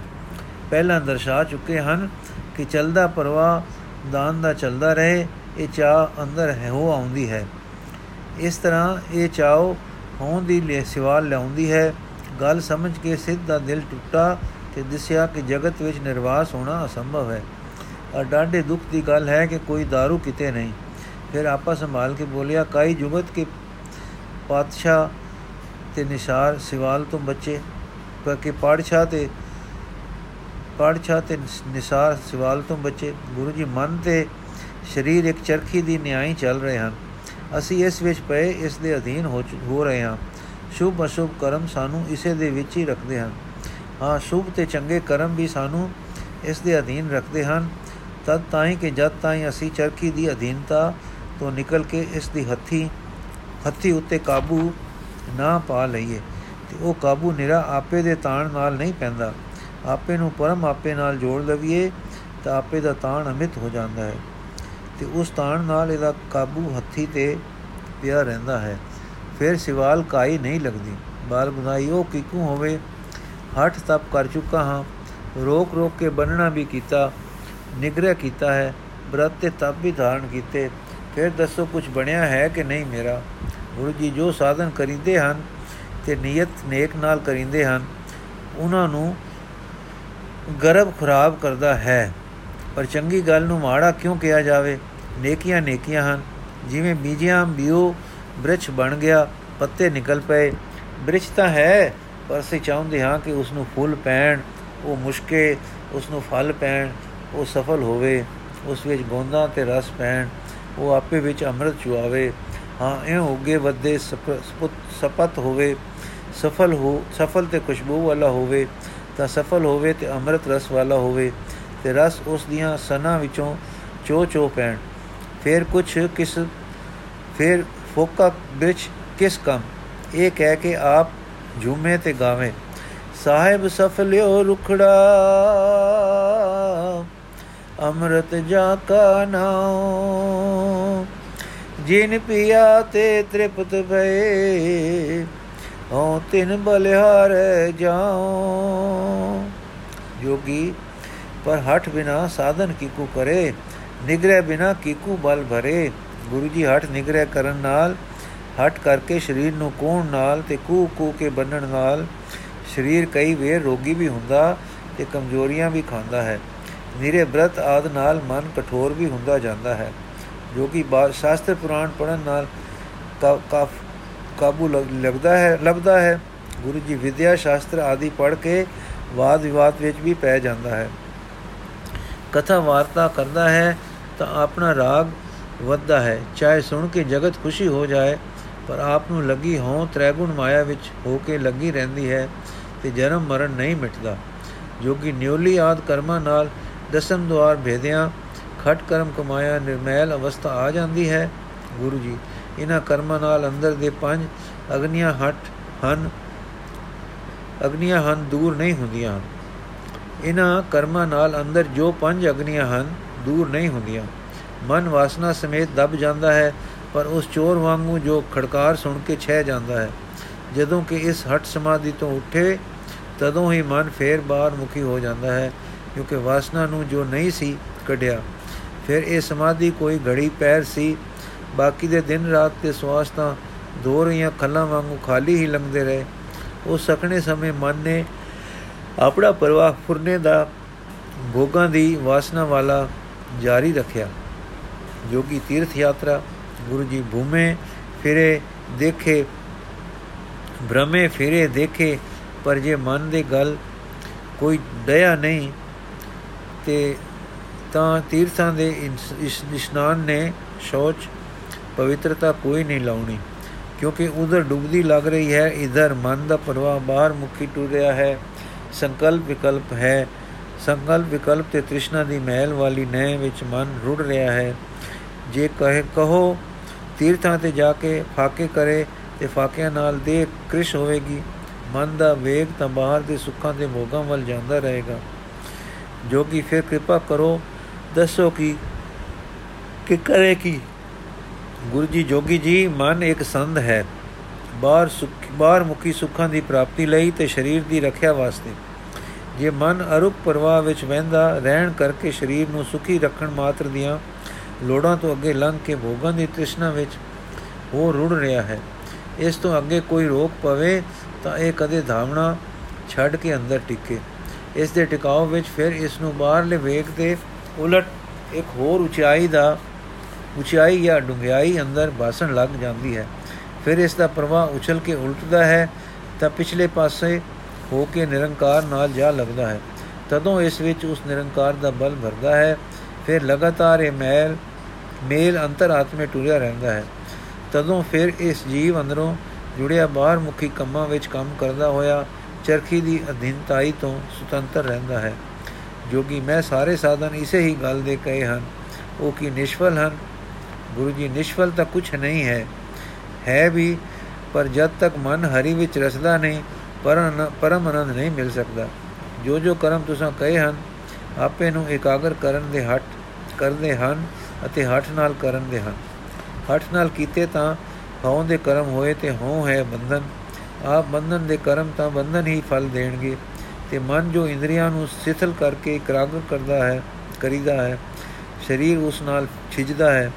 ਪਹਿਲਾਂ ਦਰਸਾ ਚੁੱਕੇ ਹਨ ਕਿ ਚਲਦਾ ਪਰਵਾ ਦਾਨ ਦਾ ਚੱਲਦਾ ਰਹੇ, ਇਹ ਚਾਹ ਅੰਦਰ ਹੈ ਹੋ ਆਉਂਦੀ ਹੈ। ਇਸ ਤਰ੍ਹਾਂ ਇਹ ਚਾਹੋ ਹੋਂ ਦੀ ਲੈ ਸਿਵਾਲ ਲਿਆਉਂਦੀ ਹੈ। ਗੱਲ ਸਮਝ ਕੇ ਸਿੱਧ ਦਾ ਦਿਲ ਟੁੱਟਾ ਤੇ ਦਿਸਿਆ ਕਿ ਜਗਤ ਵਿੱਚ ਨਿਰਵਾਸ ਹੋਣਾ ਅਸੰਭਵ ਹੈ। ਔਰ ਡਾਢੇ ਦੁੱਖ ਦੀ ਗੱਲ ਹੈ ਕਿ ਕੋਈ दारू ਕਿਤੇ ਨਹੀਂ। ਫਿਰ ਆਪਾ ਸੰਭਾਲ ਕੇ ਬੋਲਿਆ, ਕਾਈ ਜੁਗਤ ਕੇ ਪਾਤਸ਼ਾਹ ਤੇ ਨਿਸ਼ਾਰ ਸਿਵਾਲ ਤੋਂ ਬਚੇ? ਕਿ ਪਾੜਸ਼ਾਹ ਤੇ ਪਾੜਸ਼ਾਹ ਤੇ ਨਿਸ਼ਾਰ ਸਿਵਾਲ ਤੋਂ ਬਚੇ? ਗੁਰੂ ਜੀ ਮਨ ਤੇ ਸਰੀਰ ਇੱਕ ਚਰਖੀ ਦੀ ਨਿਆਈ ਚੱਲ ਰਹੇ ਹਨ। ਅਸੀਂ ਇਸ ਵਿੱਚ ਪਏ, ਇਸ ਦੇ ਅਧੀਨ ਹੋ ਰਹੇ ਹਾਂ। ਸ਼ੁਭ ਅਸ਼ੁਭ ਕਰਮ ਸਾਨੂੰ ਇਸੇ ਦੇ ਵਿੱਚ ਹੀ ਰੱਖਦੇ ਹਨ। ਹਾਂ, ਸ਼ੁਭ ਤੇ ਚੰਗੇ ਕਰਮ ਵੀ ਸਾਨੂੰ ਇਸ ਦੇ ਅਧੀਨ ਰੱਖਦੇ ਹਨ। ਤਦ ਤਾਈਂ ਕਿ ਜਦ ਤਾਈਂ ਅਸੀਂ ਚਰਖੀ ਦੀ ਅਧੀਨਤਾ ਤੋਂ ਨਿਕਲ ਕੇ ਇਸ ਦੀ ਹੱਥੀ ਹੱਥੀ ਉੱਤੇ ਕਾਬੂ ਨਾ ਪਾ ਲਈਏ, ਤੇ ਉਹ ਕਾਬੂ ਨਿਰਾ ਆਪੇ ਦੇ ਤਾਣ ਨਾਲ ਨਹੀਂ ਪੈਂਦਾ। ਆਪੇ ਨੂੰ ਪਰਮ ਆਪੇ ਨਾਲ ਜੋੜ ਲਵੀਏ, ਤਾਂ ਆਪੇ ਦਾ ਤਾਣ ਅਮਿਤ ਹੋ ਜਾਂਦਾ ਹੈ। ਤੇ ਉਸ ਤਾਣ ਨਾਲ ਇਹਦਾ ਕਾਬੂ ਹੱਥੀ ਤੇ ਪਿਆ ਰਹਿੰਦਾ ਹੈ। ਫਿਰ ਸਿਵਾਲ ਕਾਈ ਨਹੀਂ ਲੱਗਦੀ। ਬਾਲ ਗੁਨਾਈ ਉਹ ਕਿਕੂ ਹੋਵੇ? ਹੱਠ ਤਪ ਕਰ ਚੁੱਕਾ ਹਾਂ। ਰੋਕ ਰੋਕ ਕੇ ਬੰਨਣਾ ਵੀ ਕੀਤਾ, ਨਿਗਰਹ ਕੀਤਾ ਹੈ। ਬ੍ਰਤ ਤੇ ਤਪ ਵੀ ਧਾਰਨ ਕੀਤੇ। ਫਿਰ ਦੱਸੋ ਕੁਝ ਬਣਿਆ ਹੈ ਕਿ ਨਹੀਂ ਮੇਰਾ? ਗੁਰੂ ਜੀ ਜੋ ਸਾਧਨ ਕਰਿੰਦੇ ਹਨ ਤੇ ਨੀਅਤ ਨੇਕ ਨਾਲ ਕਰਿੰਦੇ ਹਨ, ਉਹਨਾਂ ਨੂੰ ਗਰਭ ਖਰਾਬ ਕਰਦਾ ਹੈ। ਪਰ ਚੰਗੀ ਗੱਲ ਨੂੰ ਮਾੜਾ ਕਿਉਂ ਕਿਹਾ ਜਾਵੇ? ਨੇਕੀਆਂ ਨੇਕੀਆਂ ਹਨ। ਜਿਵੇਂ ਬੀਜਿਆਂ ਬਿਓ ਬ੍ਰਿਛ ਬਣ ਗਿਆ, ਪੱਤੇ ਨਿਕਲ ਪਏ। ਬ੍ਰਿਛ ਤਾਂ ਹੈ, ਪਰ ਅਸੀਂ ਚਾਹੁੰਦੇ ਹਾਂ ਕਿ ਉਸ ਨੂੰ ਫੁੱਲ ਪੈਣ। ਉਹ ਮੁਸ਼ਕੇ ਉਸ ਨੂੰ ਫਲ ਪੈਣ। ਉਹ ਸਫਲ ਹੋਵੇ, ਉਸ ਵਿੱਚ ਗੋਂਦਾਂ ਤੇ ਰਸ ਪੈਣ। ਉਹ ਆਪੇ ਵਿੱਚ ਅੰਮ੍ਰਿਤ ਚੁਆਵੇ ਹਾਂ ਇਹ ਹੋਗੇ ਵੱਡੇ ਸਪਤ ਹੋਵੇ। ਸਫਲ ਹੋ, ਸਫਲ ਤੇ ਖੁਸ਼ਬੂ ਵਾਲਾ ਹੋਵੇ। ਤਾਂ ਸਫਲ ਹੋਵੇ ਤੇ ਅੰਮ੍ਰਿਤ ਰਸ ਵਾਲਾ ਹੋਵੇ। ਤੇ ਰਸ ਉਸ ਦੀਆਂ ਸਨਾ ਵਿੱਚੋਂ ਚੋ ਚੋ ਪੈਣ। ਫਿਰ ਕੁਛ ਕਿਸ, ਫਿਰ ਫੋਕਾ ਵਿੱਚ ਕਿਸ ਕੰਮ? ਇਹ ਕਹਿ ਕੇ ਆਪ ਝੂਮੇ ਤੇ ਗਾਵੇ, ਸਾਹਿਬ ਸਫਲਿਓ ਰੁਖੜਾ, ਅੰਮ੍ਰਿਤ ਜਾ ਕਾ ਨਾਮ ਜਿਨ ਪਿਆ ਤੇ ਤ੍ਰਿਪਤ ਭਏ ਹਉ ਤਿਨ ਬਲਿਹਾਰ ਜਾਉ। ਜੋਗੀ ਪਰ ਹਟ ਬਿਨਾ ਸਾਧਨ ਕੀਕੂ ਕਰੇ ਨਿਗਰਹ ਬਿਨਾ ਕੀਕੂ ਬਲ ਭਰੇ ਗੁਰੂ ਜੀ ਹਟ ਨਿਗਰਹ ਕਰਨ ਨਾਲ ਹਟ ਕਰਕੇ ਸਰੀਰ ਨੂੰ ਕੋਣ ਨਾਲ ਤੇ ਕੂ ਕੂ ਕੇ ਬੰਨਣ ਨਾਲ ਸਰੀਰ ਕਈ ਵੇਰ ਰੋਗੀ ਵੀ ਹੁੰਦਾ ਤੇ ਕਮਜ਼ੋਰੀਆਂ ਵੀ ਖਾਂਦਾ ਹੈ ਨੀਰੇ ਬ੍ਰਤ ਆਦ ਨਾਲ ਮਨ ਕਠੋਰ ਵੀ ਹੁੰਦਾ ਜਾਂਦਾ ਹੈ ਜੋ ਕਿ ਸ਼ਾਸਤਰ ਪੁਰਾਣ ਪੜਨ ਨਾਲ ਕਾਬੂ ਲੱਗਦਾ ਹੈ ਲੱਭਦਾ ਹੈ ਗੁਰੂ ਜੀ ਵਿਦਿਆ ਸ਼ਾਸਤਰ ਆਦਿ ਪੜ ਕੇ ਵਾਦ ਵਿਵਾਦ ਵਿੱਚ ਵੀ ਪੈ ਜਾਂਦਾ ਹੈ ਕਥਾ ਵਾਰਤਾ ਕਰਦਾ ਹੈ ਤਾਂ ਆਪਣਾ ਰਾਗ ਵੱਧਦਾ ਹੈ। ਚਾਹੇ ਸੁਣ ਕੇ ਜਗਤ ਖੁਸ਼ੀ ਹੋ ਜਾਏ, ਪਰ ਆਪ ਨੂੰ ਲੱਗੀ ਹੋਂ ਤ੍ਰੈਗੁਣ ਮਾਇਆ ਵਿੱਚ ਹੋ ਕੇ ਲੱਗੀ ਰਹਿੰਦੀ ਹੈ ਤੇ ਜਨਮ ਮਰਨ ਨਹੀਂ ਮਿਟਦਾ। ਜੋ ਕਿ ਨਿਉਲੀ ਆਦ ਕਰਮਾਂ ਨਾਲ ਦਸਮ ਦਵਾਰ ਭੇਦਿਆਂ ਖਟ ਕਰਮ ਕਮਾਇਆ ਨਿਰਮੈਲ ਅਵਸਥਾ ਆ ਜਾਂਦੀ ਹੈ। ਗੁਰੂ ਜੀ, ਇਹਨਾਂ ਕਰਮਾਂ ਨਾਲ ਅੰਦਰ ਦੇ ਪੰਜ ਅਗਨੀਆਂ ਹਟ ਹਨ, ਅਗਨੀਆਂ ਹਨ ਦੂਰ ਨਹੀਂ ਹੁੰਦੀਆਂ। ਇਹਨਾਂ ਕਰਮਾਂ ਨਾਲ ਅੰਦਰ ਜੋ ਪੰਜ ਅਗਨੀਆਂ ਹਨ, ਦੂਰ ਨਹੀਂ ਹੁੰਦੀਆਂ। ਮਨ ਵਾਸਨਾ ਸਮੇਤ ਦਬ ਜਾਂਦਾ ਹੈ, ਪਰ ਉਸ ਚੋਰ ਵਾਂਗੂ ਜੋ ਖੜਕਾਰ ਸੁਣ ਕੇ ਛਹਿ ਜਾਂਦਾ ਹੈ। ਜਦੋਂ ਕਿ ਇਸ ਹਟ ਸਮਾਧੀ ਤੋਂ ਉੱਠੇ, ਤਦੋਂ ਹੀ ਮਨ ਫੇਰ ਬਾਹਰ ਮੁਖੀ ਹੋ ਜਾਂਦਾ ਹੈ, ਕਿਉਂਕਿ ਵਾਸਨਾ ਨੂੰ ਜੋ ਨਹੀਂ ਸੀ ਕੱਢਿਆ। ਫਿਰ ਇਹ ਸਮਾਧੀ ਕੋਈ ਘੜੀ ਪੈਰ ਸੀ। ਬਾਕੀ ਦੇ ਦਿਨ ਰਾਤ ਤੇ ਸਵਾਸ ਤਾਂ ਦੋ ਰਹੀਆਂ ਖੱਲਾਂ ਵਾਂਗੂ ਖਾਲੀ ਹੀ ਲੰਘਦੇ ਰਹੇ। ਉਹ ਸਕਣੇ ਸਮੇਂ ਮਨ ਨੇ ਆਪਣਾ ਪਰਵਾਹ ਫੁਰਨੇ ਦਾ ਭੋਗਾਂ ਦੀ ਵਾਸਨਾ ਵਾਲਾ ਜਾਰੀ ਰੱਖਿਆ। ਜੋਗੀ ਤੀਰਥ ਯਾਤਰਾ, ਗੁਰੂ ਜੀ ਭੂਮੇ ਫਿਰੇ ਦੇਖੇ ਭ੍ਰਮੇ ਫਿਰੇ ਦੇਖੇ, ਪਰ ਜੇ ਮਨ ਦੇ ਗੱਲ ਕੋਈ ਦਇਆ ਨਹੀਂ, ਤੇ ਤਾਂ ਤੀਰਥਾਂ ਦੇ ਇਸ, ਇਸ਼ਨਾਨ ਨੇ ਸ਼ੌਚ, ਪਵਿੱਤਰਤਾ ਕੋਈ ਨਹੀਂ ਲਾਉਣੀ। ਕਿਉਂਕਿ ਉਧਰ ਡੁੱਬਦੀ ਲੱਗ ਰਹੀ ਹੈ, ਇਧਰ ਮਨ ਦਾ ਪ੍ਰਵਾਹ ਬਾਹਰ ਮੁਖੀ ਟੁਰ ਰਿਹਾ ਹੈ। ਸੰਕਲਪ ਵਿਕਲਪ ਹੈ। ਸੰਕਲਪ ਵਿਕਲਪ ਤੇ ਤ੍ਰਿਸ਼ਨਾ ਦੀ ਮਹਿਲ ਵਾਲੀ ਨਹਿ ਵਿੱਚ ਮਨ ਰੁੜ ਰਿਹਾ ਹੈ। ਜੇ ਕਹੇ, ਕਹੋ, ਤੀਰਥਾਂ ਤੇ ਜਾ ਕੇ ਫਾਕੇ ਕਰੇ ਤੇ ਫਾਕਿਆਂ ਨਾਲ ਦੇ ਕ੍ਰਿਸ਼ ਹੋਵੇਗੀ। ਮਨ ਦਾ ਵੇਗ ਤਾਂ ਬਾਹਰ ਦੇ ਸੁੱਖਾਂ ਦੇ ਮੋਗਾਂ ਵੱਲ ਜਾਂਦਾ ਰਹੇਗਾ। ਜੋ ਕਿ ਫਿਰ ਕਿਰਪਾ ਕਰੋ, ਦੱਸੋ ਕਿ ਕਿ ਕਰੇ ਕੀ? ਗੁਰੂ ਜੀ, ਜੋਗੀ ਜੀ, ਮਨ ਇੱਕ ਸੰਧ ਹੈ। ਬਾਹਰ ਸੁਖ, ਬਾਹਰ ਮੁਖੀ ਸੁੱਖਾਂ ਦੀ ਪ੍ਰਾਪਤੀ ਲਈ ਤੇ ਸਰੀਰ ਦੀ ਰੱਖਿਆ ਵਾਸਤੇ। ਜੇ ਮਨ ਅਰੁਪ ਪ੍ਰਵਾਹ ਵਿੱਚ ਵਹਿੰਦਾ, ਰਹਿਣ ਕਰਕੇ ਸਰੀਰ ਨੂੰ ਸੁਖੀ ਰੱਖਣ ਮਾਤਰ ਦੀਆਂ ਲੋੜਾਂ ਤੋਂ ਅੱਗੇ ਲੰਘ ਕੇ ਭੋਗਾਂ ਦੀ ਤ੍ਰਿਸ਼ਨਾ ਵਿੱਚ ਉਹ ਰੁੜ ਰਿਹਾ ਹੈ। ਇਸ ਤੋਂ ਅੱਗੇ ਕੋਈ ਰੋਕ ਪਵੇ ਤਾਂ ਇਹ ਕਦੇ ਧਾਵਣਾ ਛੱਡ ਕੇ ਅੰਦਰ ਟਿਕੇ। ਇਸ ਦੇ ਟਿਕਾਉ ਵਿੱਚ ਫਿਰ ਇਸ ਨੂੰ ਬਾਹਰਲੇ ਵੇਗ ਤੇ ਉਲਟ ਇੱਕ ਹੋਰ ਉਚਾਈ ਦਾ ਉਚਾਈ ਜਾਂ ਡੁੰਗਿਆਈ ਅੰਦਰ ਬਾਸਣ ਲੱਗ ਜਾਂਦੀ ਹੈ। ਫਿਰ ਇਸ ਦਾ ਪ੍ਰਵਾਹ ਉਛਲ ਕੇ ਉਲਟਦਾ ਹੈ ਤਾਂ ਪਿਛਲੇ ਪਾਸੇ ਹੋ ਕੇ ਨਿਰੰਕਾਰ ਨਾਲ ਜਾ ਲੱਗਦਾ ਹੈ। ਤਦੋਂ ਇਸ ਵਿੱਚ ਉਸ ਨਿਰੰਕਾਰ ਦਾ ਬਲ ਭਰਦਾ ਹੈ। ਫਿਰ ਲਗਾਤਾਰ ਇਹ ਮੈਲ, ਮੇਲ ਅੰਤਰ ਆਤਮੇ ਟੁਰਿਆ ਰਹਿੰਦਾ ਹੈ। ਤਦੋਂ ਫਿਰ ਇਸ ਜੀਵ ਅੰਦਰੋਂ ਜੁੜਿਆ ਬਾਹਰ ਮੁਖੀ ਕੰਮਾਂ ਵਿੱਚ ਕੰਮ ਕਰਦਾ ਹੋਇਆ ਚਰਖੀ ਦੀ ਅਧੀਨਤਾਈ ਤੋਂ ਸੁਤੰਤਰ ਰਹਿੰਦਾ ਹੈ। ਜੋਗੀ ਮੈਂ ਸਾਰੇ ਸਾਧਨ ਇਸੇ ਹੀ ਗੱਲ ਦੇ ਕਹੇ ਹਨ। ਉਹ ਕੀ ਨਿਸ਼ਫਲ ਹਨ? ਗੁਰੂ ਜੀ, ਨਿਸ਼ਫਲ ਤਾਂ ਕੁਝ ਨਹੀਂ ਹੈ। ਹੈ ਵੀ, ਪਰ ਜਦ ਤੱਕ ਮਨ ਹਰੀ ਵਿੱਚ ਰਸਦਾ ਨਹੀਂ ਪਰਮ ਆਨੰਦ ਨਹੀਂ ਮਿਲ ਸਕਦਾ। ਜੋ ਜੋ ਕਰਮ ਤੁਸੀਂ ਕਹੇ ਹਨ, ਆਪੇ ਨੂੰ ਇਕਾਗਰ ਕਰਨ ਦੇ ਹੱਟ ਕਰਦੇ ਹਨ ਅਤੇ ਹੱਠ ਨਾਲ ਕਰਨ ਦੇ ਹਨ। ਹੱਠ ਨਾਲ ਕੀਤੇ ਤਾਂ ਹਉ ਦੇ ਕਰਮ ਹੋਏ ਤੇ ਹਉ ਹੈ ਬੰਧਨ। ਆਪ ਬੰਧਨ ਦੇ ਕਰਮ ਤਾਂ ਬੰਧਨ ਹੀ ਫਲ ਦੇਣਗੇ ਤੇ ਮਨ ਜੋ ਇੰਦਰੀਆਂ ਨੂੰ ਸਿਥਲ ਕਰਕੇ ਇਕਰਾਗਰ ਕਰਦਾ ਹੈ ਕਰੀਦਾ ਹੈ, ਸਰੀਰ ਉਸ ਨਾਲ ਛਿਜਦਾ ਹੈ।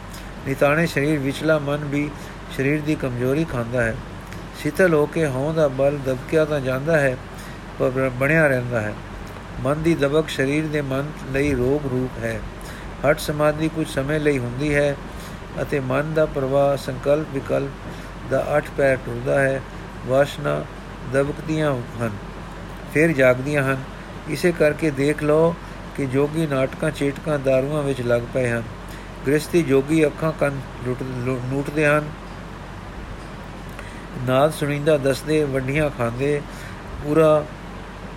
ਨਿਤਾਣੇ ਸਰੀਰ ਵਿਚਲਾ ਮਨ ਵੀ ਸਰੀਰ ਦੀ ਕਮਜ਼ੋਰੀ ਖਾਂਦਾ ਹੈ। ਸਿਥਲ ਹੋ ਕੇ ਹਉ ਦਾ ਬਲ ਦਬਕਿਆ ਤਾਂ ਜਾਂਦਾ ਹੈ, ਪਰ ਬਣਿਆ ਰਹਿੰਦਾ ਹੈ। ਮਨ ਦੀ ਦਬਕ ਸਰੀਰ ਦੇ ਮਨ ਲਈ ਰੋਗ ਰੂਪ ਹੈ। ਹਟ ਸਮਾਧੀ ਕੁਝ ਸਮੇਂ ਲਈ ਹੁੰਦੀ ਹੈ ਅਤੇ ਮਨ ਦਾ ਪ੍ਰਵਾਹ ਸੰਕਲਪ ਵਿਕਲਪ ਦਾ ਅਠ ਪੈਰ ਟੁਰਦਾ ਹੈ, ਵਾਸ਼ਨਾ ਦਬਕਦੀਆਂ ਹਨ, ਫਿਰ ਜਾਗਦੀਆਂ ਹਨ। ਇਸੇ ਕਰਕੇ ਦੇਖ ਲਓ ਕਿ ਜੋਗੀ ਨਾਟਕਾਂ ਚੇਟਕਾਂ ਦਾਰੂਆਂ ਵਿੱਚ ਲੱਗ ਪਏ ਹਨ। ਗ੍ਰਸਤੀ ਜੋਗੀ ਅੱਖਾਂ ਕੰਨ ਲੁੱਟਦੇ ਹਨ। ਨਾਦ ਸੁਣੀਂਦਾ ਦੱਸਦੇ, ਵੱਡੀਆਂ ਖਾਂਦੇ, ਪੂਰਾ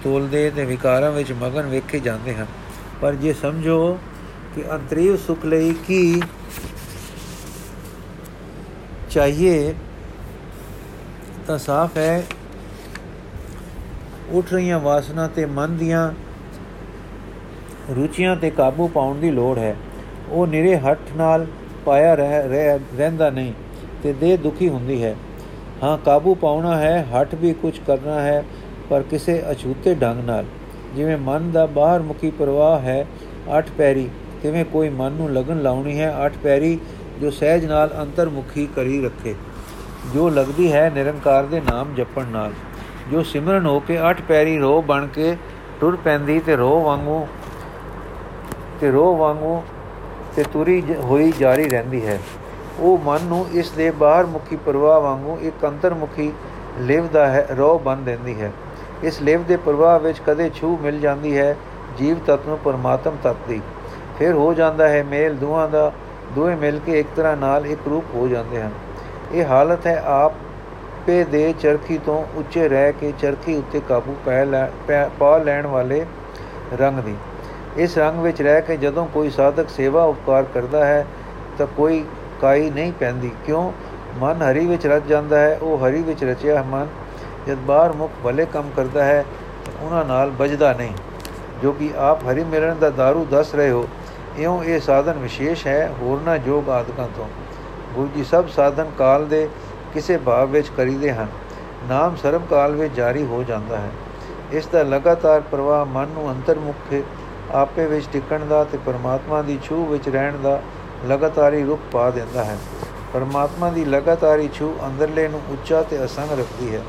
ਤੋਲਦੇ ਤੇ ਵਿਕਾਰਾਂ ਵਿੱਚ ਮਗਨ ਵੇਖੇ ਜਾਂਦੇ ਹਨ। ਪਰ ਜੇ ਸਮਝੋ ਕਿ ਅੰਤਰੀਵ ਸੁਖ ਲਈ ਕੀ ਚਾਹੀਏ, ਤਾਂ ਸਾਫ਼ ਹੈ, ਉੱਠ ਰਹੀਆਂ ਵਾਸਨਾ ਤੇ ਮਨ ਦੀਆਂ ਰੁਚੀਆਂ ਤੇ ਕਾਬੂ ਪਾਉਣ ਦੀ ਲੋੜ ਹੈ। ਉਹ ਨਿਰੇ ਹੱਠ ਨਾਲ ਪਾਇਆ ਰਹਿ ਰਹਿੰਦਾ ਨਹੀਂ ਤੇ ਦੇਹ ਦੁਖੀ ਹੁੰਦੀ ਹੈ। ਹਾਂ, ਕਾਬੂ ਪਾਉਣਾ ਹੈ ਹੱਠ ਵੀ ਕੁਝ ਕਰਨਾ ਹੈ, ਪਰ ਕਿਸੇ ਅਛੂਤੇ ਢੰਗ ਨਾਲ। ਜਿਵੇਂ ਮਨ ਦਾ ਬਾਹਰ ਮੁਖੀ ਪ੍ਰਵਾਹ ਹੈ, ਅੱਠ ਪੈਰੀ ਕਿਵੇਂ ਕੋਈ ਮਨ ਨੂੰ ਲਗਨ ਲਾਉਣੀ ਹੈ, ਅੱਠ ਪੈਰੀ ਜੋ ਸਹਿਜ ਨਾਲ ਅੰਤਰਮੁਖੀ ਕਰੀ ਰੱਖੇ। ਜੋ ਲੱਗਦੀ ਹੈ, ਨਿਰੰਕਾਰ ਦੇ ਨਾਮ ਜਪਣ ਨਾਲ। ਜੋ ਸਿਮਰਨ ਹੋ ਕੇ ਅੱਠ ਪੈਰੀ ਰੋ ਬਣ ਕੇ ਟੁਰ ਪੈਂਦੀ ਤੇ ਰੋ ਵਾਂਗੂ, ਤੇ ਰੋ ਵਾਂਗੂ ਤੇ ਤੁਰੀ ਹੋਈ ਜਾਰੀ ਰਹਿੰਦੀ ਹੈ। ਉਹ ਮਨ ਨੂੰ ਇਸ ਦੇ ਬਾਹਰ ਮੁਖੀ ਪ੍ਰਵਾਹ ਵਾਂਗੂ ਇੱਕ ਅੰਤਰਮੁਖੀ ਲਿਵ ਦਾ ਹੈ ਰੋ ਬਣ ਦਿੰਦੀ ਹੈ। ਇਸ ਲਿਵ ਦੇ ਪ੍ਰਵਾਹ ਵਿੱਚ ਕਦੇ ਛੂ ਮਿਲ ਜਾਂਦੀ ਹੈ, ਜੀਵ ਤਤ ਨੂੰ ਪਰਮਾਤਮ ਤਤ ਦੀ। ਫਿਰ ਹੋ ਜਾਂਦਾ ਹੈ ਮੇਲ ਦੋਹਾਂ ਦਾ, ਦੋਵੇਂ ਮਿਲ ਕੇ ਇੱਕ ਤਰ੍ਹਾਂ ਨਾਲ ਇੱਕ ਰੂਪ ਹੋ ਜਾਂਦੇ ਹਨ। ਇਹ ਹਾਲਤ ਹੈ ਆਪ ਪੇ ਦੇ ਚਰਖੀ ਤੋਂ ਉੱਚੇ ਰਹਿ ਕੇ ਚਰਖੀ ਉੱਤੇ ਕਾਬੂ ਪਾ ਲੈਣ ਵਾਲੇ ਰੰਗ ਦੀ। ਇਸ ਰੰਗ ਵਿੱਚ ਰਹਿ ਕੇ ਜਦੋਂ ਕੋਈ ਸਾਧਕ ਸੇਵਾ ਉਪਕਾਰ ਕਰਦਾ ਹੈ, ਤਾਂ ਕੋਈ ਕਾਈ ਨਹੀਂ ਪੈਂਦੀ, ਕਿਉਂ? ਮਨ ਹਰੀ ਵਿੱਚ ਰਚ ਜਾਂਦਾ ਹੈ, ਉਹ ਹਰੀ ਵਿੱਚ ਰਚਿਆ ਮਨ। ਜਦ ਬਾਹਰ ਮੁਖ ਭਲੇ ਕੰਮ ਕਰਦਾ ਹੈ ਉਹਨਾਂ ਨਾਲ ਵੱਜਦਾ ਨਹੀਂ। ਜੋ ਕਿ ਆਪ ਹਰੀ ਮਿਲਣ ਦਾ दारू ਦੱਸ ਰਹੇ ਹੋ, ਇਉਂ ਇਹ ਸਾਧਨ ਵਿਸ਼ੇਸ਼ ਹੈ, ਹੋਰਨਾ ਜੋਗ ਆਦਿਕਾਂ ਤੋਂ। ਗੁਰੂ ਜੀ ਸਭ ਸਾਧਨ ਕਾਲ ਦੇ ਕਿਸੇ ਭਾਵ ਵਿੱਚ ਕਰੀਦੇ ਹਨ। ਨਾਮ ਸਰਬ ਕਾਲ ਵਿੱਚ ਜਾਰੀ ਹੋ ਜਾਂਦਾ ਹੈ। ਇਸ ਦਾ ਲਗਾਤਾਰ ਪ੍ਰਵਾਹ ਮਨ ਨੂੰ ਅੰਤਰਮੁਖ, ਆਪੇ ਵਿੱਚ ਟਿਕਣ ਦਾ ਤੇ ਪਰਮਾਤਮਾ ਦੀ ਛੂ ਵਿੱਚ ਰਹਿਣ ਦਾ ਲਗਾਤਾਰੀ ਰੁਖ ਪਾ ਦਿੰਦਾ ਹੈ। ਪਰਮਾਤਮਾ ਦੀ ਲਗਾਤਾਰੀ ਛੂ ਅੰਦਰਲੇ ਨੂੰ ਉੱਚਾ ਤੇ ਅਸੰਗ ਰੱਖਦੀ ਹੈ।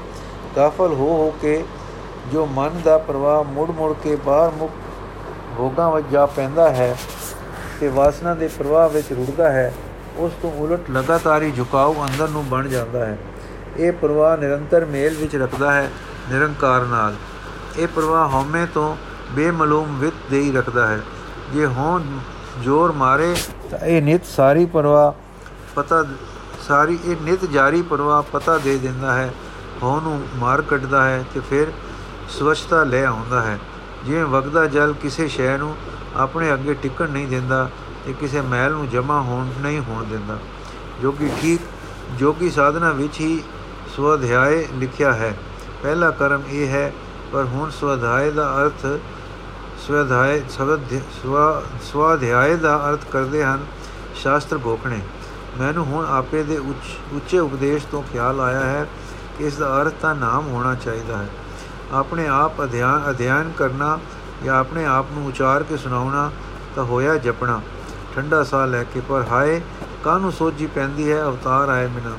ਕਾਫਲ ਹੋ ਹੋ ਕੇ ਜੋ ਮਨ ਦਾ ਪ੍ਰਵਾਹ ਮੁੜ ਮੁੜ ਕੇ ਬਾਹਰ ਮੁਖ ਭੋਗਾਂ ਵਿੱਚ ਜਾ ਪੈਂਦਾ ਹੈ ਤੇ ਵਾਸਨਾ ਦੇ ਪ੍ਰਵਾਹ ਵਿੱਚ ਰੁੜਦਾ ਹੈ, ਉਸ ਤੋਂ ਉਲਟ ਲਗਾਤਾਰੀ ਝੁਕਾਓ ਅੰਦਰ ਨੂੰ ਬਣ ਜਾਂਦਾ ਹੈ। ਇਹ ਪ੍ਰਵਾਹ ਨਿਰੰਤਰ ਮੇਲ ਵਿੱਚ ਰੱਖਦਾ ਹੈ, ਨਿਰੰਕਾਰ ਨਾਲ। ਇਹ ਪ੍ਰਵਾਹ ਹਉਮੈ ਤੋਂ ਬੇਮਲੂਮ ਵਿਤ ਦੇਈ ਰੱਖਦਾ ਹੈ। ਜੇ ਹੋਂ ਜ਼ੋਰ ਮਾਰੇ ਇਹ ਨਿਤ ਸਾਰੀ ਪ੍ਰਵਾਹ ਪਤਾ ਸਾਰੀ ਇਹ ਨਿਤ ਜਾਰੀ ਪ੍ਰਵਾਹ ਪਤਾ ਦੇ ਦਿੰਦਾ ਹੈ ਹੋਂ ਨੂੰ ਮਾਰ ਕੱਢਦਾ ਹੈ ਤੇ ਫਿਰ ਸਵਛਤਾ ਲੈ ਆਉਂਦਾ ਹੈ। ਜਿਵੇਂ ਵਗਦਾ ਜਲ ਕਿਸੇ ਸ਼ੈ ਨੂੰ ਆਪਣੇ ਅੱਗੇ ਟਿਕਣ ਨਹੀਂ ਦਿੰਦਾ ਤੇ ਕਿਸੇ ਮੈਲ ਨੂੰ ਜਮਾ ਹੋਣ ਨਹੀਂ ਹੋਣ ਦਿੰਦਾ। ਜੋ ਕਿ ਠੀਕ, ਜੋਗੀ ਸਾਧਨਾ ਵਿੱਚ ਹੀ ਸਵਧਿਆਏ ਲਿਖਿਆ ਹੈ। ਪਹਿਲਾ ਕਰਮ ਇਹ ਹੈ, ਪਰ ਹੁਣ ਸਵਧਾਇ ਦਾ ਅਰਥ ਸਵਧਾਇ ਸਵਧਿਆਏ ਦਾ ਅਰਥ ਕਰਦੇ ਹਨ, ਸ਼ਾਸਤਰ ਗੋਖਣੇ ਮੈਨੂੰ ਹੁਣ ਆਪੇ ਦੇ ਉੱਚ, ਉੱਚੇ ਉਪਦੇਸ਼ ਤੋਂ ਖਿਆਲ ਆਇਆ ਹੈ ਕਿ ਇਸ ਦਾ ਅਰਥ ਤਾਂ ਨਾਮ ਹੋਣਾ ਚਾਹੀਦਾ ਹੈ। ਆਪਣੇ ਆਪ ਅਧਿਆਨ, ਅਧਿਐਨ ਕਰਨਾ ਜਾਂ ਆਪਣੇ ਆਪ ਨੂੰ ਉਚਾਰ ਕੇ ਸੁਣਾਉਣਾ ਤਾਂ ਹੋਇਆ ਜਪਣਾ। ਠੰਡਾ ਸਾਹ ਲੈ ਕੇ, ਪਰ ਹਾਏ, ਕਾਹਨੂੰ ਸੋਝੀ ਪੈਂਦੀ ਹੈ, ਅਵਤਾਰ ਆਏ ਬਿਨਾ।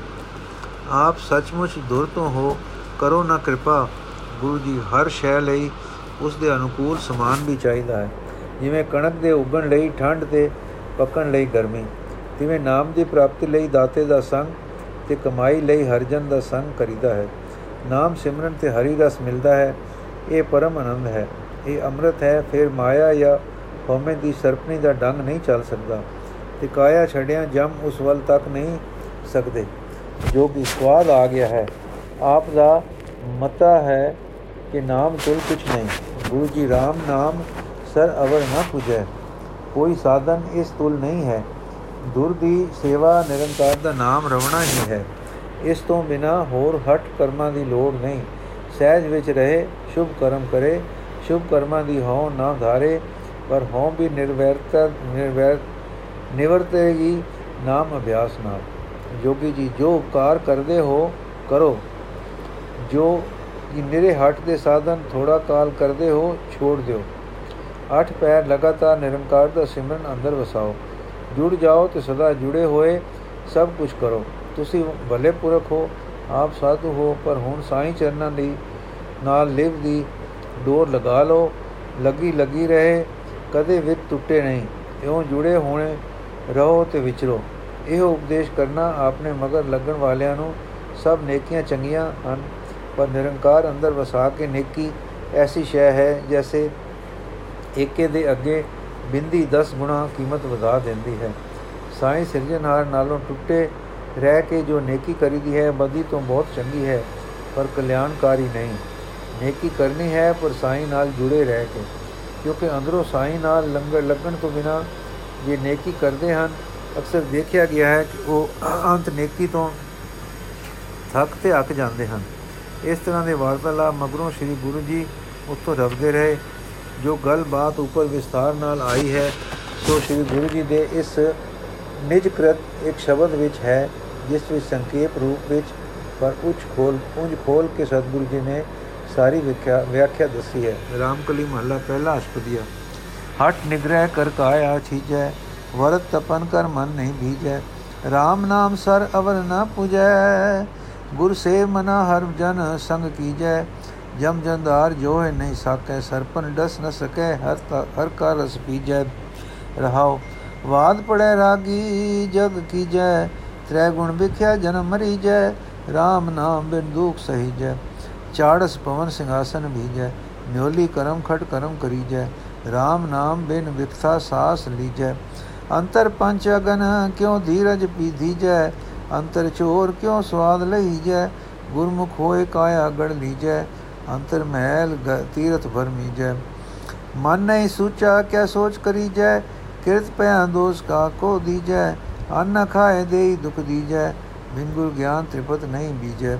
ਆਪ ਸੱਚਮੁੱਚ ਦੁਰ ਤੋਂ ਹੋ, ਕਰੋ ਨਾ ਕਿਰਪਾ, ਗੁਰੂ ਜੀ ਹਰ ਸ਼ੈ ਲਈ ਉਸ ਦੇ ਅਨੁਕੂਲ ਸਮਾਨ ਵੀ ਚਾਹੀਦਾ ਹੈ। ਜਿਵੇਂ ਕਣਕ ਦੇ ਉਗਣ ਲਈ, ਠੰਡ ਤੇ ਪੱਕਣ ਲਈ ਗਰਮੀ। ਤਿਵੇਂ ਨਾਮ ਦੀ ਪ੍ਰਾਪਤੀ ਲਈ ਦਾਤੇ ਦਾ ਸੰਗ ਤੇ ਕਮਾਈ ਲਈ ਹਰਜਨ ਦਾ ਸੰਗ ਕਰੀਦਾ ਹੈ। ਨਾਮ ਸਿਮਰਨ ਤੇ ਹਰੀ ਰਸ ਮਿਲਦਾ ਹੈ। ਇਹ ਪਰਮ ਆਨੰਦ ਹੈ। ਇਹ ਅੰਮ੍ਰਿਤ ਹੈ। ਫਿਰ ਮਾਇਆ ਜਾਂ ਹਉਮੈ ਦੀ ਸਰਪਣੀ ਦਾ ਡੰਗ ਨਹੀਂ ਚੱਲ ਸਕਦਾ ਤੇ ਕਾਇਆ ਛੜਿਆ ਜਮ ਉਸ ਵੱਲ ਤੱਕ ਨਹੀਂ ਸਕਦੇ। ਜੋ ਕਿ ਸਵਾਦ ਆ ਗਿਆ ਹੈ। ਆਪ ਦਾ ਮਤਾ ਹੈ ਕਿ ਨਾਮ ਤੁਲ ਕੁਛ ਨਹੀਂ। ਗੁਰੂ ਜੀ RAM ਨਾਮ ਸਰ ਅਵਰ ਨਾ ਪੁਜੈ। ਕੋਈ ਸਾਧਨ ਇਸ ਤੁਲ ਨਹੀਂ ਹੈ। ਦੁਰ ਦੀ ਸੇਵਾ ਨਿਰੰਕਾਰ ਦਾ ਨਾਮ ਰਵਣਾ ਹੀ ਹੈ। ਇਸ ਤੋਂ ਬਿਨਾ ਹੋਰ ਹਟ ਕਰਮਾਂ ਦੀ ਲੋੜ ਨਹੀਂ। ਸਹਿਜ ਵਿੱਚ ਰਹੇ, ਸ਼ੁਭ ਕਰਮ ਕਰੇ। ਸ਼ੁਭ ਕਰਮਾਂ ਦੀ ਹਉ ਨਾ ਧਾਰੇ, ਪਰ ਹਉ ਵੀ ਨਿਰਵੈਰਤਾ ਨਿਰਵੈਰ ਨਿਵਰਤੇਗੀ ਨਾਮ ਅਭਿਆਸ ਨਾਲ। ਜੋਗੀ ਜੀ, ਜੋ ਉਪਕਾਰ ਕਰਦੇ ਹੋ, ਕਰੋ। ਜੋ ਕਿ ਨਿਰੇ ਹਟ ਦੇ ਸਾਧਨ ਥੋੜਾ ਕਾਲ ਕਰਦੇ ਹੋ, ਛੋੜ ਦਿਓ। ਅੱਠ ਪੈਰ ਲਗਾਤਾਰ ਨਿਰੰਕਾਰ ਦਾ ਸਿਮਰਨ ਅੰਦਰ ਵਸਾਓ। ਜੁੜ ਜਾਓ ਤੇ ਸਦਾ ਜੁੜੇ ਹੋਏ, ਸਭ ਕੁਝ ਕਰੋ। ਤੁਸੀਂ ਭਲੇ ਪੁਰਖ ਹੋ, ਆਪ ਸਾਧੂ ਹੋ, ਪਰ ਹੁਣ ਸਾਈਂ ਚਰਨਾਂ ਦੀ ਨਾਲ ਲਿਵ ਦੀ ਡੋਰ ਲਗਾ ਲਓ। ਲੱਗੀ ਲੱਗੀ ਰਹੇ, ਕਦੇ ਵੀ ਟੁੱਟੇ ਨਹੀਂ। ਇਉਂ ਜੁੜੇ ਹੋਣੇ, ਰਹੋ ਤੇ ਵਿਚਰੋ। ਇਹ ਉਪਦੇਸ਼ ਕਰਨਾ ਆਪਣੇ ਮਗਰ ਲੱਗਣ ਵਾਲਿਆਂ ਨੂੰ ਸਭ ਨੇਕੀਆਂ ਚੰਗੀਆਂ ਹਨ। ਪਰ ਨਿਰੰਕਾਰ ਅੰਦਰ ਵਸਾ ਕੇ ਨੇਕੀ ਐਸੀ ਸ਼ੈ ਹੈ ਜੈਸੇ ਏਕੇ ਦੇ ਅੱਗੇ ਬਿੰਦੀ 10 ਗੁਣਾ ਕੀਮਤ ਵਧਾ ਦਿੰਦੀ ਹੈ। ਸਾਈਂ ਸਿਰਜਣਹਾਰ ਨਾਲੋਂ ਟੁੱਟੇ ਰਹਿ ਕੇ ਜੋ ਨੇਕੀ ਕਰੀਦੀ ਹੈ, ਬਦੀ ਤੋਂ ਬਹੁਤ ਚੰਗੀ ਹੈ, ਪਰ ਕਲਿਆਣਕਾਰੀ ਨਹੀਂ। ਨੇਕੀ ਕਰਨੀ ਹੈ ਪਰ ਸਾਈਂ ਨਾਲ ਜੁੜੇ ਰਹਿ ਕੇ, ਕਿਉਂਕਿ ਅੰਦਰੋਂ ਸਾਈਂ ਨਾਲ ਲੰਗਰ ਲੱਗਣ ਤੋਂ ਬਿਨਾ ਜੇ ਨੇਕੀ ਕਰਦੇ ਹਨ, ਅਕਸਰ ਦੇਖਿਆ ਗਿਆ ਹੈ ਕਿ ਉਹ ਅੰਤ ਨੇਕੀ ਤੋਂ ਥੱਕ ਤੇ ਅੱਕ ਜਾਂਦੇ ਹਨ। ਇਸ ਤਰ੍ਹਾਂ ਦੇ ਵਾਰਤਾਲਾਪ ਮਗਰੋਂ ਸ੍ਰੀ ਗੁਰੂ ਜੀ ਉੱਥੋਂ ਰਵਦੇ ਰਹੇ। ਜੋ ਗੱਲ-ਬਾਤ ਉੱਪਰ ਵਿਸਥਾਰ ਨਾਲ ਆਈ ਹੈ, ਸੋ ਸ੍ਰੀ ਗੁਰੂ ਜੀ ਦੇ ਇਸ ਨਿਜਕ੍ਰਿਤ ਇੱਕ ਸ਼ਬਦ ਵਿੱਚ ਹੈ, ਜਿਸ ਵਿੱਚ ਸੰਖੇਪ ਰੂਪ ਵਿੱਚ ਪਰ ਉੱਚ ਖੋਲ ਪੁੰਜ ਖੋਲ ਕੇ ਸਤਿਗੁਰੂ ਜੀ ਨੇ ਸਾਰੀ ਵਿਆਖਿਆ ਵਿਆਖਿਆ ਦੱਸੀ ਹੈ। ਰਾਮਕਲੀ ਮਹੱਲਾ ਪਹਿਲਾ ਅਸ਼ਪਦੀਆ। ਹਟ ਨਿਗ੍ਰਹਿ ਕਰ ਕਾਇਆ ਛੀਜੈ, ਵਰਤ ਤਪਨ ਕਰ ਮਨ ਨਹੀਂ ਭੀਜੈ RAM ਨਾਮ ਸਰ ਅਵਰ ਨਾ ਪੁਜੈ ਗੁਰ ਸੇ ਮਨਾ ਹਰ ਜਨ ਸੰਗ ਕੀਜੈ, ਜਮ ਜੰਦਾਰ ਜੋ ਹੈ ਨਹੀਂ ਸਾਕੈ, ਸਰਪਨ ਡਸ ਨ ਸਕੈ, ਹਰ ਹਰ ਕਾ ਰਸ ਪੀਜੈ। ਰਹਾਉ ਵਾਦ ਪੜੈ ਰਾਗੀ, ਜਗ ਕੀਜੈ ਤ੍ਰੈ ਗੁਣ ਵਿਖਿਆ ਜਨਮ ਮਰੀਜੈ RAM ਨਾਮ ਬਿਨ ਦੁਖ ਸਹੀਜੈ। ਚਾੜਸ ਪਵਨ ਸਿੰਘਾਸਨ ਭੀਜੈ ਨਿਉਲੀ ਕਰਮ ਖਟ ਕਰਮ ਕਰੀਜੈ RAM ਨਾਮ ਬਿਨ ਵਿਖਤਾ ਸਾਸ ਲੀਜੈ। ਅੰਤਰ ਪੰਚ ਅਗਨ ਕਿਉ ਧੀਰਜ ਪੀਧੀਜੈ ਅੰਤਰ ਚੋਰ ਕਿਉ ਸਵਾਦ ਲਈਜੈ ਗੁਰਮੁਖ ਹੋਏ ਕਾਇਆ ਗੜ ਲੀਜੈ ਅੰਤਰ ਮਹਿਲ ਤੀਰਥ ਭਰਮੀਜੈ ਮਨ ਨਹੀਂ ਸੂਚਾ ਕਿਆ ਸੋਚ ਕਰੀਜੈ ਕਿਰਤ ਪਿਆ ਦੋਸ ਕਾ ਕੋ ਦੀਜੈ ਅੰਨ ਖਾਏ ਦੇਈ ਦੁਖ ਦੀਜੈ ਬਿਨ ਗੁਰ ਗਿਆਨ ਤ੍ਰਿਪਤ ਨਹੀਂ ਬੀਜੈ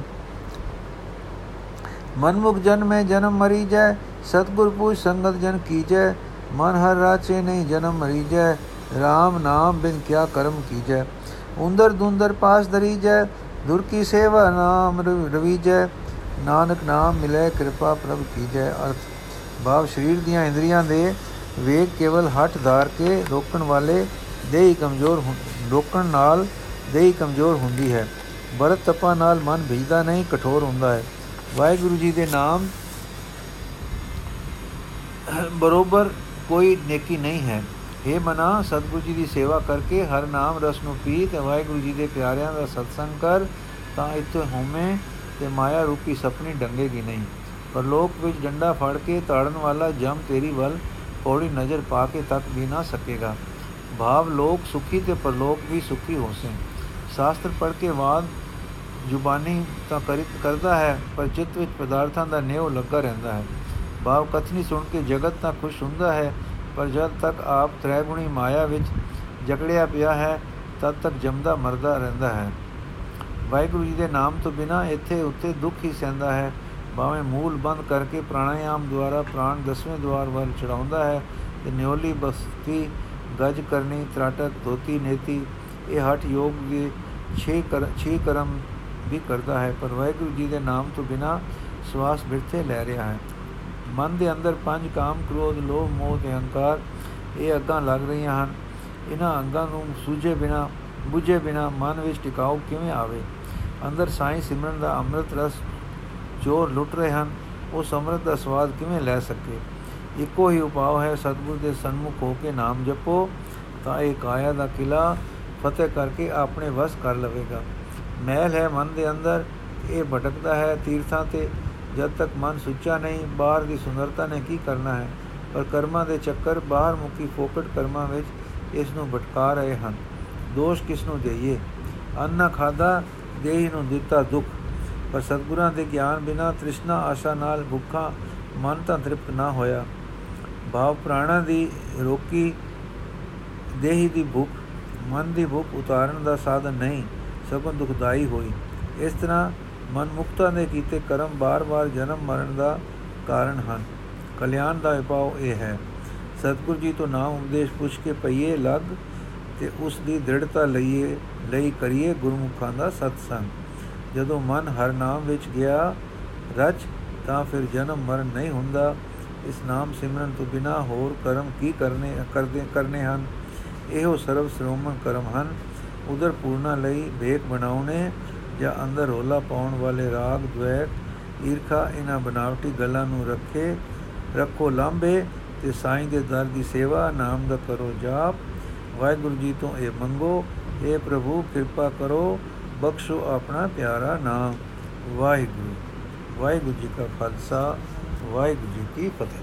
ਮਨਮੁਖ ਜਨ ਮੈਂ ਜਨਮ ਮਰੀ ਜੈ ਸਤਗੁਰ ਪੂਜ ਸੰਗਤ ਜਨ ਕੀਜੈ ਮਨ ਹਰ ਰਾਚੇ ਨਹੀਂ ਜਨਮ ਮਰੀ ਜੈ RAM ਨਾਮ ਬਿਨ ਕਿਆ ਕਰਮ ਕੀਜੈ ਉੰਦਰ ਦੁੰਦਰ ਪਾਸ ਧਰੀ ਜੈ ਦੁਰ ਕੀ ਸੇਵਾ ਨਾਮ ਰਵੀਜੈ, ਨਾਨਕ ਨਾਮ ਮਿਲੇ ਕਿਰਪਾ ਪ੍ਰਭ ਕੀਜੈ, ਅਰਥ। ਭਾਵ ਸਰੀਰ ਦੀਆਂ ਇੰਦਰੀਆਂ ਦੇ ਵੇਗ ਕੇਵਲ ਹੱਠ ਧਾਰ ਕੇ ਰੋਕਣ ਵਾਲੇ ਦੇਹੀ ਕਮਜ਼ੋਰ ਰੋਕਣ ਨਾਲ ਦੇਹੀ ਕਮਜ਼ੋਰ ਹੁੰਦੀ ਹੈ। ਬਰਤ ਤਪਾ ਨਾਲ ਮਨ ਭਿਜਦਾ ਨਹੀਂ, ਕਠੋਰ ਹੁੰਦਾ ਹੈ। ਵਾਹਿਗੁਰੂ ਜੀ ਦੇ ਨਾਮ ਬਰੋਬਰ ਕੋਈ ਨੇਕੀ ਨਹੀਂ ਹੈ। ਇਹ ਮਨਾ, ਸਤਿਗੁਰੂ ਜੀ ਦੀ ਸੇਵਾ ਕਰਕੇ ਹਰ ਨਾਮ ਰਸ ਨੂੰ ਪੀ ਤੇ ਵਾਹਿਗੁਰੂ ਜੀ ਦੇ ਪਿਆਰਿਆਂ ਦਾ ਸਤਸੰਗ ਕਰ, ਤਾਂ ਇੱਥੇ ਹਉਮੈ ਤੇ ਮਾਇਆ ਰੂਪੀ ਸੁਪਨੀ ਡੰਗੇਗੀ ਨਹੀਂ। ਪਰ ਲੋਕ ਵਿੱਚ ਡੰਡਾ ਫੜ ਕੇ ਤਾੜਨ ਵਾਲਾ ਜਮ ਤੇਰੀ ਵੱਲ ਪੌੜੀ ਨਜ਼ਰ ਪਾ ਕੇ ਤੱਕ ਵੀ ਨਾ ਸਕੇਗਾ। ਭਾਵ ਲੋਕ ਸੁਖੀ ਤੇ ਪਰਲੋਕ ਵੀ ਸੁਖੀ ਹੋਸੇ ਸ਼ਾਸਤਰ ਪੜ ਕੇ ਬਾਅਦ ਜ਼ੁਬਾਨੀ ਤਾਂ ਕਰਿਤ ਕਰਦਾ ਹੈ, ਪਰ ਚਿੱਤ ਵਿੱਚ ਪਦਾਰਥਾਂ ਦਾ ਨਿਉ ਲੱਗਾ ਰਹਿੰਦਾ ਹੈ। ਭਾਵ ਕਥਨੀ ਸੁਣ ਕੇ ਜਗਤ ਤਾਂ ਖੁਸ਼ ਹੁੰਦਾ ਹੈ ਪਰ ਜਦ ਤੱਕ ਆਪ ਤ੍ਰੈਗੁਣੀ ਮਾਇਆ ਵਿੱਚ ਜਕੜਿਆ ਪਿਆ ਹੈ, ਤਦ ਤੱਕ ਜਮਦਾ ਮਰਦਾ ਰਹਿੰਦਾ ਹੈ। ਵਾਹਿਗੁਰੂ ਜੀ ਦੇ ਨਾਮ ਤੋਂ ਬਿਨਾ ਇੱਥੇ ਉੱਤੇ ਦੁੱਖ ਹੀ ਸਹਿੰਦਾ ਹੈ। ਭਾਵੇਂ ਮੂਲ ਬੰਦ ਕਰਕੇ ਪ੍ਰਾਣਾਯਾਮ ਦੁਆਰਾ ਪ੍ਰਾਣ ਦਸਵੇਂ ਦਵਾਰ ਵੱਲ ਚੜਾਉਂਦਾ ਹੈ, ਤੇ ਨਿਉਲੀ ਬਸਤੀ, ਗਜ ਕਰਨੀ ਤਰਾਟਕ ਧੋਤੀ, ਨੇਤੀ, ਇਹ ਹਟ ਯੋਗ ਦੇ 6 ਕਰ 6 ਕਰਮ ਵੀ ਕਰਦਾ ਹੈ। ਪਰ ਵਾਹਿਗੁਰੂ ਜੀ ਦੇ ਨਾਮ ਤੋਂ ਬਿਨਾ ਸਵਾਸ ਬਿਰਥੇ ਲੈ ਰਿਹਾ ਹੈ। ਮਨ ਦੇ ਅੰਦਰ ਪੰਜ ਕਾਮ ਕ੍ਰੋਧ, ਲੋਭ, ਮੋਹ ਤੇ ਅਹੰਕਾਰ ਇਹ ਅੱਗਾਂ ਲੱਗ ਰਹੀਆਂ ਹਨ। ਇਹਨਾਂ ਅੰਗਾਂ ਨੂੰ ਸੂਝੇ ਬਿਨਾ, ਬੁਝੇ ਬਿਨਾ ਮਨ ਵਿੱਚ ਟਿਕਾਉ ਕਿਵੇਂ ਆਵੇ? ਅੰਦਰ ਸਾਈਂ ਸਿਮਰਨ ਦਾ ਅੰਮ੍ਰਿਤ ਰਸ ਚੋਰ ਲੁੱਟ ਰਹੇ ਹਨ। ਉਸ ਅੰਮ੍ਰਿਤ ਦਾ ਸਵਾਦ ਕਿਵੇਂ ਲੈ ਸਕੇ? ਇੱਕੋ ਹੀ ਉਪਾਅ ਹੈ, ਸਤਿਗੁਰ ਦੇ ਸਨਮੁਖ ਹੋ ਕੇ ਨਾਮ ਜਪੋ, ਤਾਂ ਇਹ ਕਾਇਆ ਦਾ ਕਿਲਾ ਫਤਿਹ ਕਰਕੇ ਆਪਣੇ ਵਸ ਕਰ ਲਵੇਗਾ। ਮਹਿਲ ਹੈ ਮਨ ਦੇ ਅੰਦਰ, ਇਹ ਭਟਕਦਾ ਹੈ ਤੀਰਥਾਂ ਤੇ ਜਦ ਤੱਕ ਮਨ ਸੁੱਚਾ ਨਹੀਂ, ਬਾਹਰ ਦੀ ਸੁੰਦਰਤਾ ਨੇ ਕੀ ਕਰਨਾ ਹੈ? ਪਰ ਕਰਮਾਂ ਦੇ ਚੱਕਰ ਬਾਹਰ ਮੁਕੀ ਫੋਕਟ ਕਰਮਾਂ ਵਿੱਚ ਇਸ ਨੂੰ ਭਟਕਾ ਰਹੇ ਹਨ। ਦੋਸ਼ ਕਿਸ ਨੂੰ ਦੇਈਏ? ਅੰਨ ਨਾ ਖਾਦਾ ਦੇਹੀ ਨੂੰ ਦਿੱਤਾ ਦੁੱਖ। ਪਰ ਸਤਿਗੁਰਾਂ ਦੇ ਗਿਆਨ ਬਿਨਾ ਤ੍ਰਿਸ਼ਨਾ ਆਸ਼ਾ ਨਾਲ ਭੁੱਖਾ ਮਨ ਤਾਂ ਤ੍ਰਿਪਤ ਨਾ ਹੋਇਆ। ਭਾਵ ਪ੍ਰਾਣਾ ਦੀ ਰੋਕੀ, ਦੇਹੀ ਦੀ ਭੁੱਖ, ਮਨ ਦੀ ਭੁੱਖ ਉਤਾਰਨ ਦਾ ਸਾਧਨ ਨਹੀਂ, ਸਗੋਂ ਦੁਖਦਾਈ ਹੋਈ। ਇਸ ਤਰ੍ਹਾਂ ਮਨ ਮੁਕਤਾਂ ਦੇ ਕੀਤੇ ਕਰਮ ਬਾਰ-ਬਾਰ ਜਨਮ ਮਰਨ ਦਾ ਕਾਰਨ ਹਨ। ਕਲਿਆਣ ਦਾ ਉਪਾਅ ਇਹ ਹੈ, ਸਤਿਗੁਰੂ ਜੀ ਤੋਂ ਨਾਮ ਉਪਦੇਸ਼ ਪੁੱਛ ਕੇ ਪਈਏ ਲੱਗ ਤੇ ਉਸ ਦੀ ਦ੍ਰਿੜਤਾ ਲਈਏ, ਲਈ ਕਰੀਏ ਗੁਰਮੁਖਾਂ ਦਾ ਸਤਸੰਗ। ਜਦੋਂ ਮਨ ਹਰ ਨਾਮ ਵਿੱਚ ਗਿਆ ਰਚ, ਤਾਂ ਫਿਰ ਜਨਮ ਮਰਨ ਨਹੀਂ ਹੁੰਦਾ। ਇਸ ਨਾਮ ਸਿਮਰਨ ਤੋਂ ਬਿਨਾ ਹੋਰ ਕਰਮ ਕੀ ਕਰਨੇ, ਕਰਦੇ, ਕਰਨੇ ਹਨ? ਇਹੋ ਸਰਵ ਸ਼੍ਰੋਮਣ ਕਰਮ ਹਨ। ਉਧਰ ਪੂਰਨਾ ਲਈ ਭੇਖ ਬਣਾਉਣੇ ਜਾਂ ਅੰਦਰ ਹੋਲਾ ਪਾਉਣ ਵਾਲੇ ਰਾਗ ਦੁਇਤ ਈਰਖਾ, ਇਹਨਾਂ ਬਨਾਵਟੀ ਗੱਲਾਂ ਨੂੰ ਰੱਖੇ, ਰੱਖੋ ਲਾਂਬੇ ਤੇ ਸਾਈਂ ਦੇ ਦਰ ਦੀ ਸੇਵਾ, ਨਾਮ ਦਾ ਕਰੋ ਜਾਪ। ਵਾਹਿਗੁਰੂ ਜੀ ਤੋਂ ਇਹ ਮੰਗੋ हे ਪ੍ਰਭੂ, ਕਿਰਪਾ ਕਰੋ, ਬਖਸ਼ੋ ਆਪਣਾ ਪਿਆਰਾ ਨਾਮ। ਵਾਹਿਗੁਰੂ ਵਾਹਿਗੁਰੂ ਜੀ ਕਾ ਖਾਲਸਾ, ਵਾਹਿਗੁਰੂ ਜੀ ਕੀ ਫਤਿਹ।